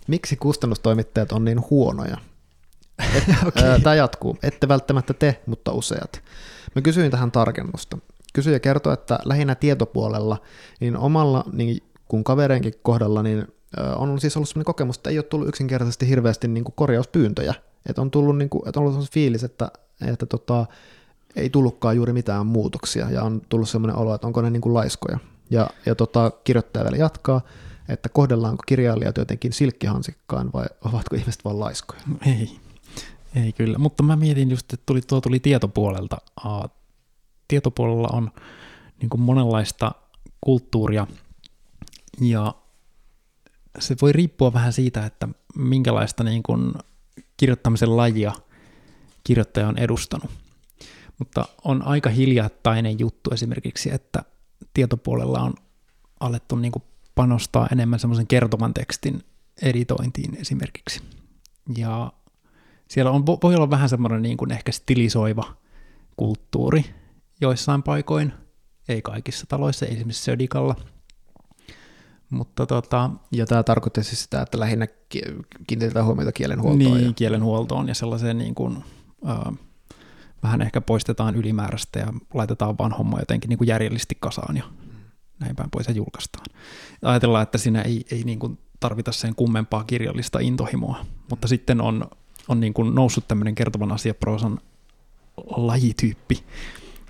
Miksi kustannustoimittajat on niin huonoja? okay. Tämä jatkuu. Ette välttämättä te, mutta useat. Mä kysyin tähän tarkennusta. Kysyjä kertoi, että lähinnä tietopuolella, niin omalla niin kun kavereenkin kohdalla, niin on siis ollut sellainen kokemus, että ei ole tullut yksinkertaisesti hirveästi niin kuin korjauspyyntöjä. Että on tullut, niin kuin, että on ollut sellainen fiilis, että, että tota, ei tullutkaan juuri mitään muutoksia ja on tullut sellainen olo, että onko ne niin kuin laiskoja. Ja, ja tota, kirjoittaja vielä jatkaa, että kohdellaanko kirjailijat jotenkin silkkihansikkaan vai ovatko ihmiset vain laiskoja? Ei, ei kyllä, mutta mä mietin just, että tuli, tuo tuli tietopuolelta. Tietopuolella on niin monenlaista kulttuuria ja se voi riippua vähän siitä, että minkälaista niin kuin kirjoittamisen lajia kirjoittaja on edustanut. Mutta on aika hiljattainen juttu esimerkiksi, että tietopuolella on alettu niin kuin panostaa enemmän semmoisen kertoman tekstin editointiin esimerkiksi. Ja siellä on, voi olla vähän semmoinen niin kuin ehkä stilisoiva kulttuuri joissain paikoin, ei kaikissa taloissa, ei esimerkiksi Södikalla – mutta tota, ja tämä tarkoittaa siis sitä, että lähinnä kiinnitetään huomiota kielenhuoltoon. Niin, ja... kielenhuoltoon ja sellaiseen niin kuin, äh, vähän ehkä poistetaan ylimääräistä ja laitetaan vaan homma jotenkin niin kuin järjellisesti kasaan ja näin päin pois ja julkaistaan. Ajatellaan, että siinä ei, ei niin kuin tarvita sen kummempaa kirjallista intohimoa, mutta sitten on, on niin kuin noussut tämmöinen kertovan asiaproosan lajityyppi,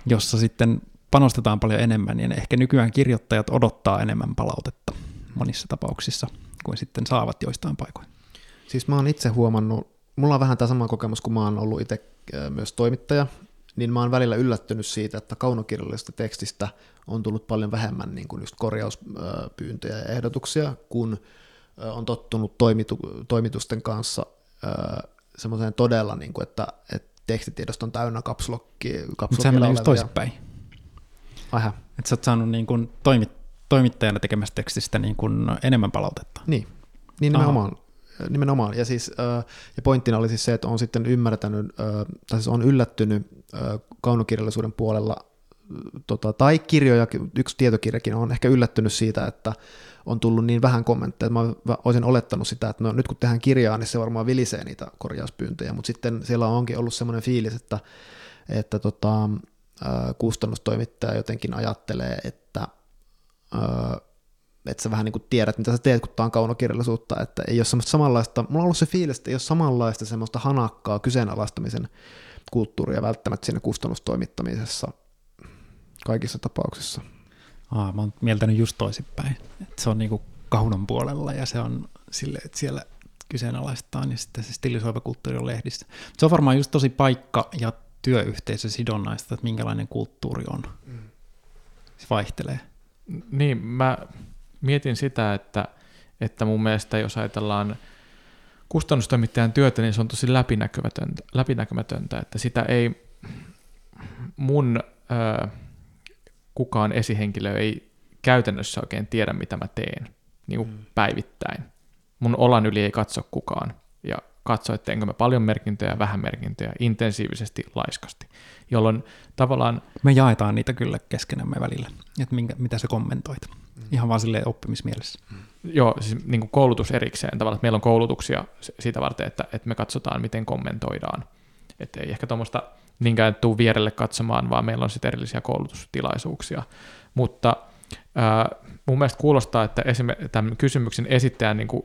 jossa sitten panostetaan paljon enemmän, niin ehkä nykyään kirjoittajat odottaa enemmän palautetta monissa tapauksissa kuin sitten saavat joistain paikoin. Siis mä oon itse huomannut, mulla on vähän tämä sama kokemus, kun mä oon ollut itse myös toimittaja, niin mä oon välillä yllättynyt siitä, että kaunokirjallisesta tekstistä on tullut paljon vähemmän niin kuin just korjauspyyntöjä ja ehdotuksia, kun on tottunut toimitu, toimitusten kanssa semmoiseen todella, niin kuin, että, että tekstitiedosto on täynnä kapsulokki. Mutta sehän menee just toisinpäin. Aha. Että sä oot saanut niin kuin toimit, toimittajana tekemästä tekstistä niin kuin enemmän palautetta. Niin, niin nimenomaan. Aha. nimenomaan. Ja, siis, ja pointtina oli siis se, että on sitten ymmärtänyt, tai siis on yllättynyt kaunokirjallisuuden puolella, tota, tai kirjoja, yksi tietokirjakin on ehkä yllättynyt siitä, että on tullut niin vähän kommentteja, että mä olisin olettanut sitä, että no, nyt kun tehdään kirjaa, niin se varmaan vilisee niitä korjauspyyntöjä, mutta sitten siellä onkin ollut semmoinen fiilis, että, että tota, kustannustoimittaja jotenkin ajattelee, että että sä vähän niin kuin tiedät, mitä sä teet, kun tämä on kaunokirjallisuutta, että ei ole semmoista samanlaista, mulla on ollut se fiilis, että ei ole samanlaista semmoista hanakkaa kyseenalaistamisen kulttuuria välttämättä siinä kustannustoimittamisessa kaikissa tapauksissa. Aa, mä oon mieltänyt just toisinpäin, että se on niinku kaunon puolella ja se on sille, että siellä kyseenalaistaan niin sitten se stilisoiva kulttuuri on lehdissä. Se on varmaan just tosi paikka ja työyhteisösidonnaista, että minkälainen kulttuuri on. Mm. Se vaihtelee. Niin, mä mietin sitä, että, että mun mielestä jos ajatellaan kustannustoimittajan työtä, niin se on tosi läpinäkymätöntä, läpinäkymätöntä että sitä ei mun ö, kukaan esihenkilö ei käytännössä oikein tiedä, mitä mä teen niin kuin mm. päivittäin. Mun olan yli ei katso kukaan. Ja katsoa, että teenkö me paljon merkintöjä, vähän merkintöjä, intensiivisesti, laiskasti, jolloin tavallaan... Me jaetaan niitä kyllä keskenämme välillä, että minkä, mitä sä kommentoit, mm. ihan vaan silleen oppimismielessä. Mm. Joo, siis niin kuin koulutus erikseen tavallaan, että meillä on koulutuksia siitä varten, että, että me katsotaan, miten kommentoidaan. Että ei ehkä tuommoista niinkään tuu vierelle katsomaan, vaan meillä on sitten erillisiä koulutustilaisuuksia. Mutta äh, mun mielestä kuulostaa, että esimerkiksi tämän kysymyksen esittäjän niin kuin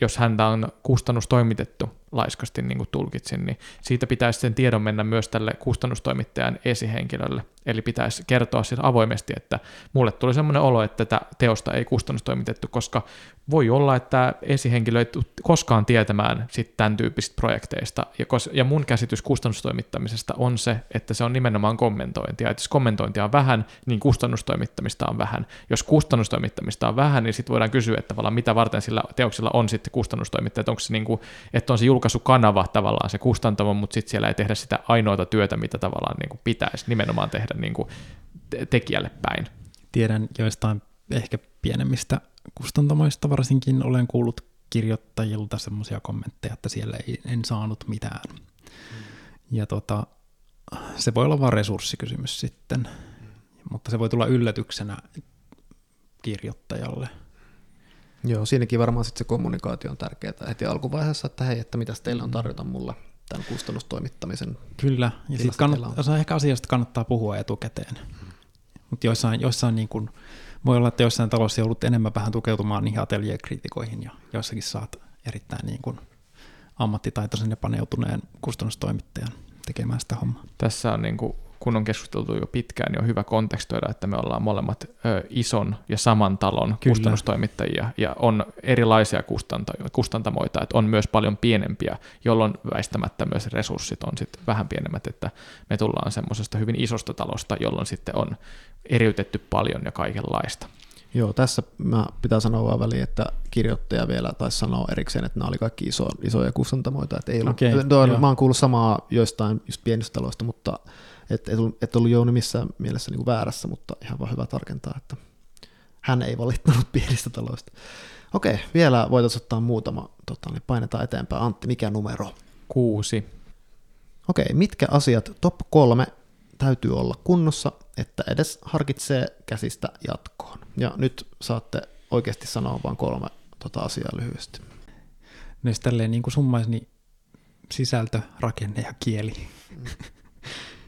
jos häntä on kustannustoimitettu, laiskasti niin kuin tulkitsin, niin siitä pitäisi sen tiedon mennä myös tälle kustannustoimittajan esihenkilölle. Eli pitäisi kertoa siis avoimesti, että mulle tuli semmoinen olo, että tätä teosta ei kustannustoimitettu, koska voi olla, että esihenkilö ei koskaan tietämään sit tämän tyyppisistä projekteista. Ja, kos, ja mun käsitys kustannustoimittamisesta on se, että se on nimenomaan kommentointia. Että jos kommentointia on vähän, niin kustannustoimittamista on vähän. Jos kustannustoimittamista on vähän, niin sitten voidaan kysyä, että mitä varten sillä teoksella on sitten kustannustoimittaja, että onko se niin kuin, että on se julkaisukanava tavallaan se kustantamo, mutta sitten siellä ei tehdä sitä ainoata työtä, mitä tavallaan niin kuin pitäisi nimenomaan tehdä niin kuin tekijälle päin. Tiedän joistain ehkä pienemmistä kustantamoista varsinkin olen kuullut kirjoittajilta semmoisia kommentteja, että siellä ei, en saanut mitään. Mm. Ja tota, se voi olla vain resurssikysymys sitten, mm. mutta se voi tulla yllätyksenä kirjoittajalle. Joo, siinäkin varmaan sitten se kommunikaatio on tärkeää heti alkuvaiheessa, että hei, että mitä teillä on mm. tarjota mulle tämän kustannustoimittamisen. Kyllä, ja sitten on ehkä asiasta kannattaa puhua etukäteen. Mutta joissain, joissain niin kun, voi olla, että jossain talossa joudut enemmän vähän tukeutumaan niihin ateljeekriitikoihin ja joissakin saat erittäin niin kun, ammattitaitoisen ja paneutuneen kustannustoimittajan tekemään sitä hommaa. Tässä on niin kuin kun on keskusteltu jo pitkään, niin on hyvä kontekstoida, että me ollaan molemmat ö, ison ja saman talon Kyllä. kustannustoimittajia, ja on erilaisia kustantamoita, että on myös paljon pienempiä, jolloin väistämättä myös resurssit on sitten vähän pienemmät, että me tullaan semmoisesta hyvin isosta talosta, jolloin sitten on eriytetty paljon ja kaikenlaista. Joo, tässä mä pitää sanoa vaan väliin, että kirjoittaja vielä taisi sanoa erikseen, että nämä oli kaikki iso, isoja kustantamoita. Että ei ollut, okay, mä oon kuullut samaa joistain just pienistä taloista, mutta et, et, et ollut Jouni missään mielessä niin kuin väärässä, mutta ihan vaan hyvä tarkentaa, että hän ei valittanut pienistä taloista. Okei, vielä voitaisiin ottaa muutama, tota, niin painetaan eteenpäin. Antti, mikä numero? Kuusi. Okei, mitkä asiat top kolme täytyy olla kunnossa, että edes harkitsee käsistä jatkoon? Ja nyt saatte oikeasti sanoa vain kolme tota asiaa lyhyesti. No jos tälleen niin kuin summaisi, niin sisältö, rakenne ja kieli. Mm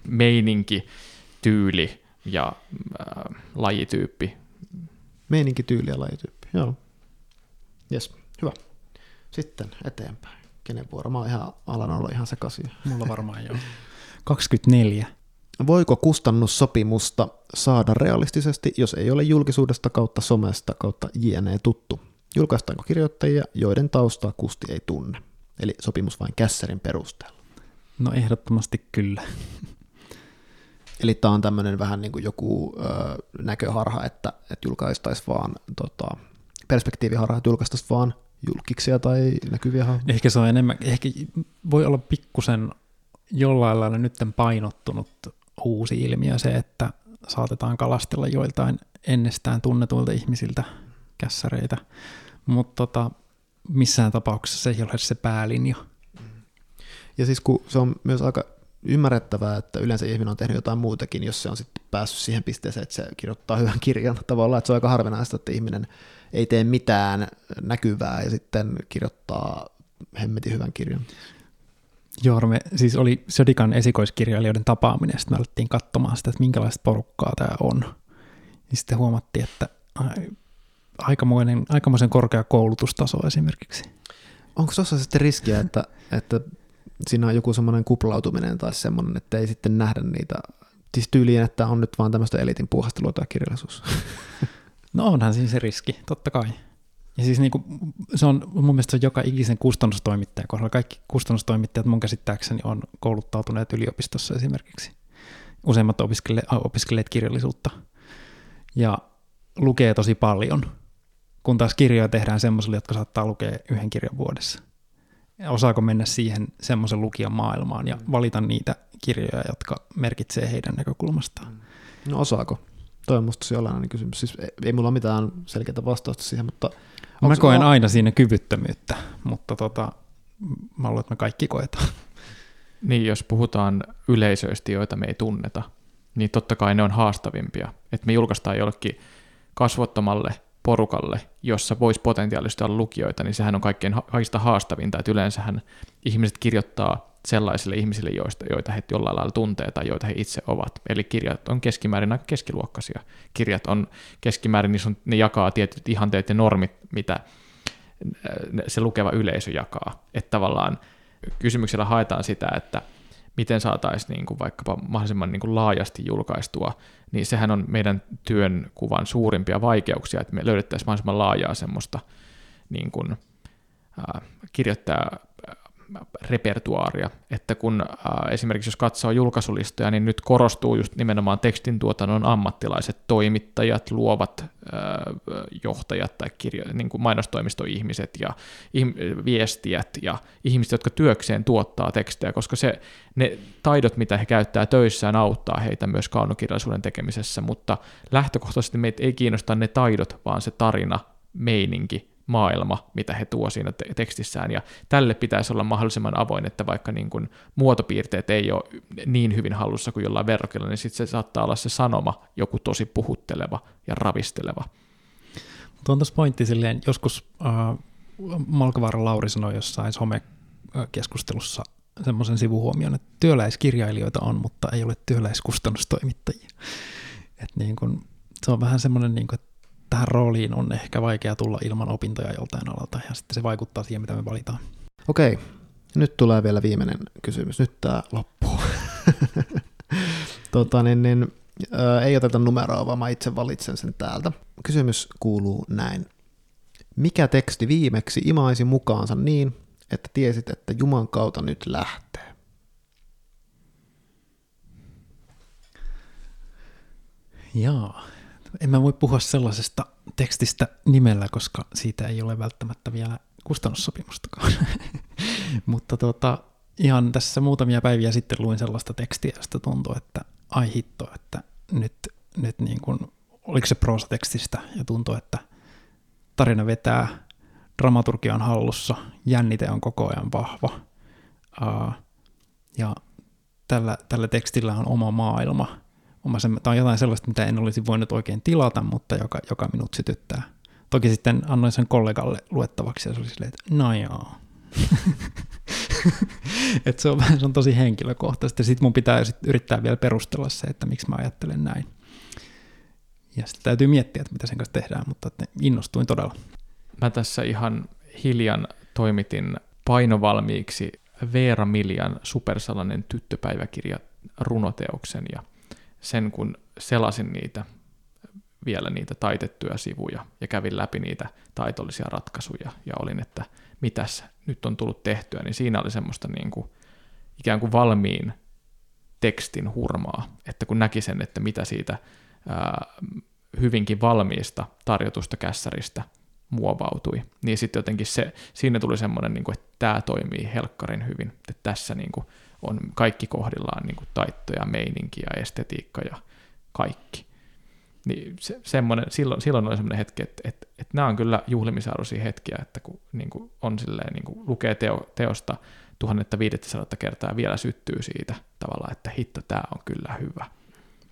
meininki, tyyli ja äh, lajityyppi. Meininki, tyyli ja lajityyppi, joo. Jes, hyvä. Sitten eteenpäin. Kenen vuoro? Mä oon ihan alan olla ihan sekaisin. Mulla varmaan joo. 24. Voiko kustannussopimusta saada realistisesti, jos ei ole julkisuudesta kautta somesta kautta jne tuttu? Julkaistaanko kirjoittajia, joiden taustaa kusti ei tunne? Eli sopimus vain kässärin perusteella. No ehdottomasti kyllä. Eli tämä on tämmöinen vähän niin kuin joku ö, näköharha, että, että julkaistaisiin vaan tota, perspektiiviharha, että julkaistaisiin vaan julkiksia tai näkyviä hahmoja. Ehkä se on enemmän, ehkä voi olla pikkusen jollain lailla nyt painottunut uusi ilmiö se, että saatetaan kalastella joiltain ennestään tunnetuilta ihmisiltä kässäreitä, mutta tota, missään tapauksessa se ei ole se päälinja. Ja siis kun se on myös aika ymmärrettävää, että yleensä ihminen on tehnyt jotain muutakin, jos se on sitten päässyt siihen pisteeseen, että se kirjoittaa hyvän kirjan tavallaan, että se on aika harvinaista, että ihminen ei tee mitään näkyvää ja sitten kirjoittaa hemmetin hyvän kirjan. Joo, me, siis oli Södikan esikoiskirjailijoiden tapaaminen, sitten me alettiin katsomaan sitä, että minkälaista porukkaa tämä on. Ja sitten huomattiin, että aikamoinen, aikamoisen korkea koulutustaso esimerkiksi. Onko tuossa sitten riskiä, että, että siinä on joku semmoinen kuplautuminen tai semmoinen, että ei sitten nähdä niitä, siis tyyliin, että on nyt vaan tämmöistä elitin puuhastelua tai kirjallisuus. No onhan siinä se riski, totta kai. Ja siis niinku, se on mun mielestä se on joka ikisen kustannustoimittajan kohdalla. Kaikki kustannustoimittajat mun käsittääkseni on kouluttautuneet yliopistossa esimerkiksi. Useimmat opiskeleet, opiskeleet kirjallisuutta. Ja lukee tosi paljon, kun taas kirjoja tehdään semmoisille, jotka saattaa lukea yhden kirjan vuodessa osaako mennä siihen semmoisen lukijan maailmaan ja valita niitä kirjoja, jotka merkitsee heidän näkökulmastaan. No osaako? Toi on musta olennainen kysymys. Siis ei, ei mulla ole mitään selkeää vastausta siihen, mutta... Mä koen on... aina siinä kyvyttömyyttä, mutta tota, mä luulen, että me kaikki koetaan. Niin, jos puhutaan yleisöistä, joita me ei tunneta, niin totta kai ne on haastavimpia. Että me julkaistaan jollekin kasvottomalle porukalle, jossa voisi potentiaalisesti olla lukijoita, niin sehän on kaikkein kaikista haastavinta, että yleensähän ihmiset kirjoittaa sellaisille ihmisille, joista, joita he jollain lailla tuntee tai joita he itse ovat. Eli kirjat on keskimäärin aika keskiluokkaisia. Kirjat on keskimäärin, niin sun, ne jakaa tietyt ihanteet ja normit, mitä se lukeva yleisö jakaa. Että tavallaan kysymyksellä haetaan sitä, että miten saataisiin niin kuin vaikkapa mahdollisimman niin kuin laajasti julkaistua, niin sehän on meidän työnkuvan suurimpia vaikeuksia, että me löydettäisiin mahdollisimman laajaa semmoista niin kuin, äh, kirjoittaa repertuaaria, että kun äh, esimerkiksi jos katsoo julkaisulistoja, niin nyt korostuu just nimenomaan tekstin tuotannon ammattilaiset, toimittajat, luovat äh, johtajat tai kirjo- niin kuin mainostoimistoihmiset ja ihm- viestijät ja ihmiset, jotka työkseen tuottaa tekstejä, koska se, ne taidot, mitä he käyttää töissään, auttaa heitä myös kaunokirjallisuuden tekemisessä, mutta lähtökohtaisesti meitä ei kiinnosta ne taidot, vaan se tarina, meininki, maailma, mitä he tuo siinä te- tekstissään, ja tälle pitäisi olla mahdollisimman avoin, että vaikka niin kuin muotopiirteet ei ole niin hyvin hallussa kuin jollain verrokilla, niin sitten se saattaa olla se sanoma joku tosi puhutteleva ja ravisteleva. Mutta on tuossa pointti silleen, joskus äh, Malkavaara Lauri sanoi jossain some-keskustelussa semmoisen sivuhuomion, että työläiskirjailijoita on, mutta ei ole työläiskustannustoimittajia. Et niin kun, se on vähän semmoinen, niin kun, että tähän rooliin on ehkä vaikea tulla ilman opintoja joltain alalta, ja sitten se vaikuttaa siihen, mitä me valitaan. Okei, nyt tulee vielä viimeinen kysymys. Nyt tämä loppuu. tota, niin, niin, ää, ei oteta numeroa, vaan mä itse valitsen sen täältä. Kysymys kuuluu näin. Mikä teksti viimeksi imaisi mukaansa niin, että tiesit, että Juman kautta nyt lähtee? Jaa, en mä voi puhua sellaisesta tekstistä nimellä, koska siitä ei ole välttämättä vielä kustannussopimustakaan. Mutta tota, ihan tässä muutamia päiviä sitten luin sellaista tekstiä, josta tuntui, että ai hitto, että nyt, nyt niin kuin, oliko se proosatekstistä ja tuntui, että tarina vetää, dramaturgia on hallussa, jännite on koko ajan vahva uh, ja tällä, tällä tekstillä on oma maailma, oma se, tai jotain sellaista, mitä en olisi voinut oikein tilata, mutta joka, joka minut sytyttää. Toki sitten annoin sen kollegalle luettavaksi ja se oli silleen, että no joo. Et se, on, se on tosi henkilökohtaista. Sitten mun pitää sit yrittää vielä perustella se, että miksi mä ajattelen näin. Ja sitten täytyy miettiä, että mitä sen kanssa tehdään, mutta innostuin todella. Mä tässä ihan hiljan toimitin painovalmiiksi Veera Miljan supersalainen tyttöpäiväkirja runoteoksen ja sen kun selasin niitä vielä niitä taitettuja sivuja ja kävin läpi niitä taitollisia ratkaisuja ja olin, että mitäs nyt on tullut tehtyä, niin siinä oli semmoista niin kuin, ikään kuin valmiin tekstin hurmaa, että kun näki sen, että mitä siitä ää, hyvinkin valmiista tarjotusta kässäristä muovautui, niin sitten jotenkin se, siinä tuli semmoinen, niin kuin, että tämä toimii helkkarin hyvin, että tässä niin kuin, on kaikki kohdillaan niin kuin taitto ja meininki ja estetiikka ja kaikki. Niin se, semmoinen, silloin, silloin oli semmoinen hetki, että, että, että nämä on kyllä juhlimisarvoisia hetkiä, että kun niin kuin on silleen, niin kuin lukee teo, teosta 1500 kertaa ja vielä syttyy siitä tavallaan, että hitto, tämä on kyllä hyvä.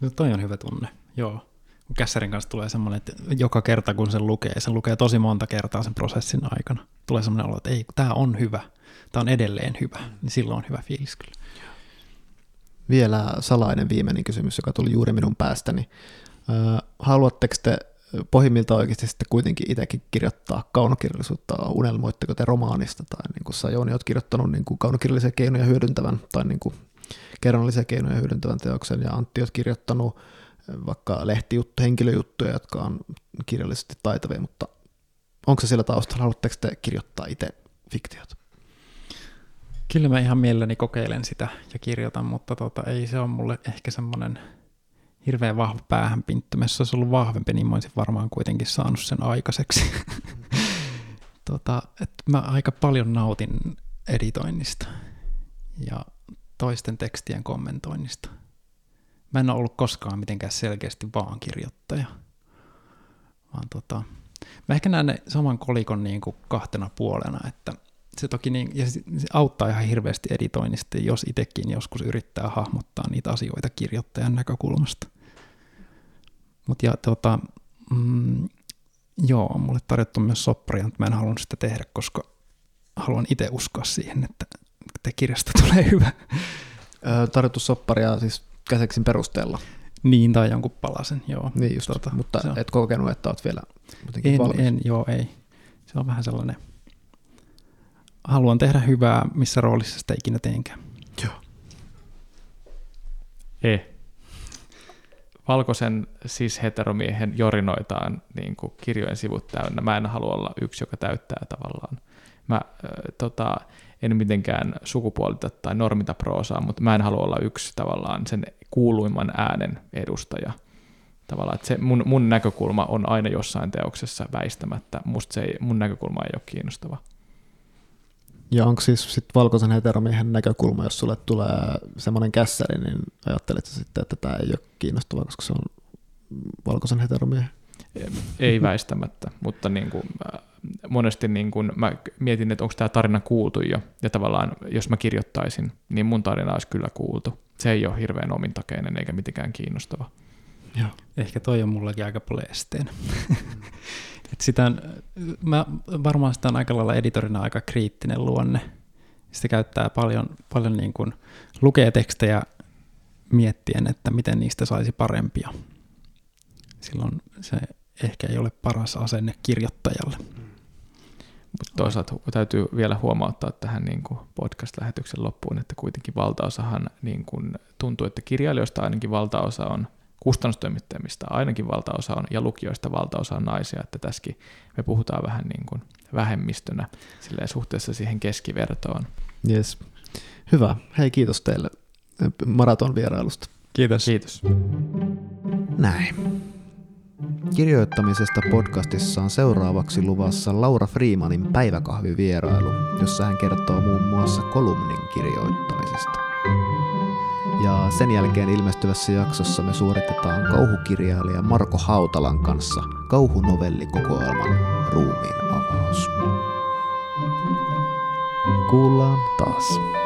No toi on hyvä tunne, joo. Kässärin kanssa tulee semmoinen, että joka kerta kun sen lukee, sen lukee tosi monta kertaa sen prosessin aikana, tulee semmoinen olo, että ei, tämä on hyvä, tämä on edelleen hyvä, niin silloin on hyvä fiilis kyllä. Vielä salainen viimeinen kysymys, joka tuli juuri minun päästäni. haluatteko te pohjimmilta oikeasti sitten kuitenkin itsekin kirjoittaa kaunokirjallisuutta, unelmoitteko te romaanista, tai niin kuin sä Jouni oot kirjoittanut niin kuin kaunokirjallisia keinoja hyödyntävän, tai niin kuin kerronnallisia keinoja hyödyntävän teoksen, ja Antti oot kirjoittanut vaikka lehtijuttu, henkilöjuttuja, jotka on kirjallisesti taitavia, mutta onko se siellä taustalla, haluatteko te kirjoittaa itse fiktiota? Kyllä mä ihan mielelläni kokeilen sitä ja kirjoitan, mutta tota, ei se ole mulle ehkä semmoinen hirveän vahva päähänpinttymä. Jos se olisi ollut vahvempi, niin mä olisin varmaan kuitenkin saanut sen aikaiseksi. tota, et mä aika paljon nautin editoinnista ja toisten tekstien kommentoinnista. Mä en ole ollut koskaan mitenkään selkeästi vaan kirjoittaja. Vaan tota, mä ehkä näen saman kolikon niin kuin kahtena puolena, että se toki niin, ja se auttaa ihan hirveästi editoinnista, jos itsekin joskus yrittää hahmottaa niitä asioita kirjoittajan näkökulmasta. Mutta ja tota, mm, joo, on mulle tarjottu myös sopparia, mutta mä en halunnut sitä tehdä, koska haluan itse uskoa siihen, että te kirjasta tulee hyvä. tarjottu sopparia siis käseksin perusteella. Niin, tai jonkun palasen, joo. Niin just, tota, mutta et kokenut, että olet vielä en, valmis. En, joo, ei. Se on vähän sellainen haluan tehdä hyvää, missä roolissa sitä ikinä teenkään. E. Valkoisen siis heteromiehen jorinoitaan niin kuin kirjojen sivut täynnä. Mä en halua olla yksi, joka täyttää tavallaan. Mä äh, tota, en mitenkään sukupuolita tai normita proosaa, mutta mä en halua olla yksi tavallaan sen kuuluimman äänen edustaja. Tavallaan, että se mun, mun näkökulma on aina jossain teoksessa väistämättä. Musta se ei, mun näkökulma ei ole kiinnostava. Ja onko siis sit valkoisen heteromiehen näkökulma, jos sulle tulee semmoinen kässäri, niin ajattelet sitten, että tämä ei ole kiinnostava, koska se on valkoisen heteromiehen? Ei väistämättä, mutta niin kuin, monesti niin kuin mä mietin, että onko tämä tarina kuultu jo, ja tavallaan jos mä kirjoittaisin, niin mun tarina olisi kyllä kuultu. Se ei ole hirveän omintakeinen eikä mitenkään kiinnostava. Joo. Ehkä toi on mullakin aika paljon esteenä. Et sitä, mä varmaan sitä on aika lailla editorina aika kriittinen luonne. Sitä käyttää paljon, paljon niin kuin, lukee tekstejä miettien, että miten niistä saisi parempia. Silloin se ehkä ei ole paras asenne kirjoittajalle. Mutta toisaalta täytyy vielä huomauttaa tähän niin kuin podcast-lähetyksen loppuun, että kuitenkin valtaosahan niin kuin tuntuu, että kirjailijoista ainakin valtaosa on kustannustoimittajista ainakin valtaosa on, ja lukijoista valtaosa on naisia, että tässäkin me puhutaan vähän niin kuin vähemmistönä suhteessa siihen keskivertoon. Yes. Hyvä. Hei, kiitos teille maraton vierailusta. Kiitos. Kiitos. Näin. Kirjoittamisesta podcastissa on seuraavaksi luvassa Laura Freemanin päiväkahvivierailu, jossa hän kertoo muun muassa kolumnin kirjoittamisesta. Ja sen jälkeen ilmestyvässä jaksossa me suoritetaan kauhukirjailija Marko Hautalan kanssa kauhunovellikokoelman Ruumiin avaus. Kuullaan taas.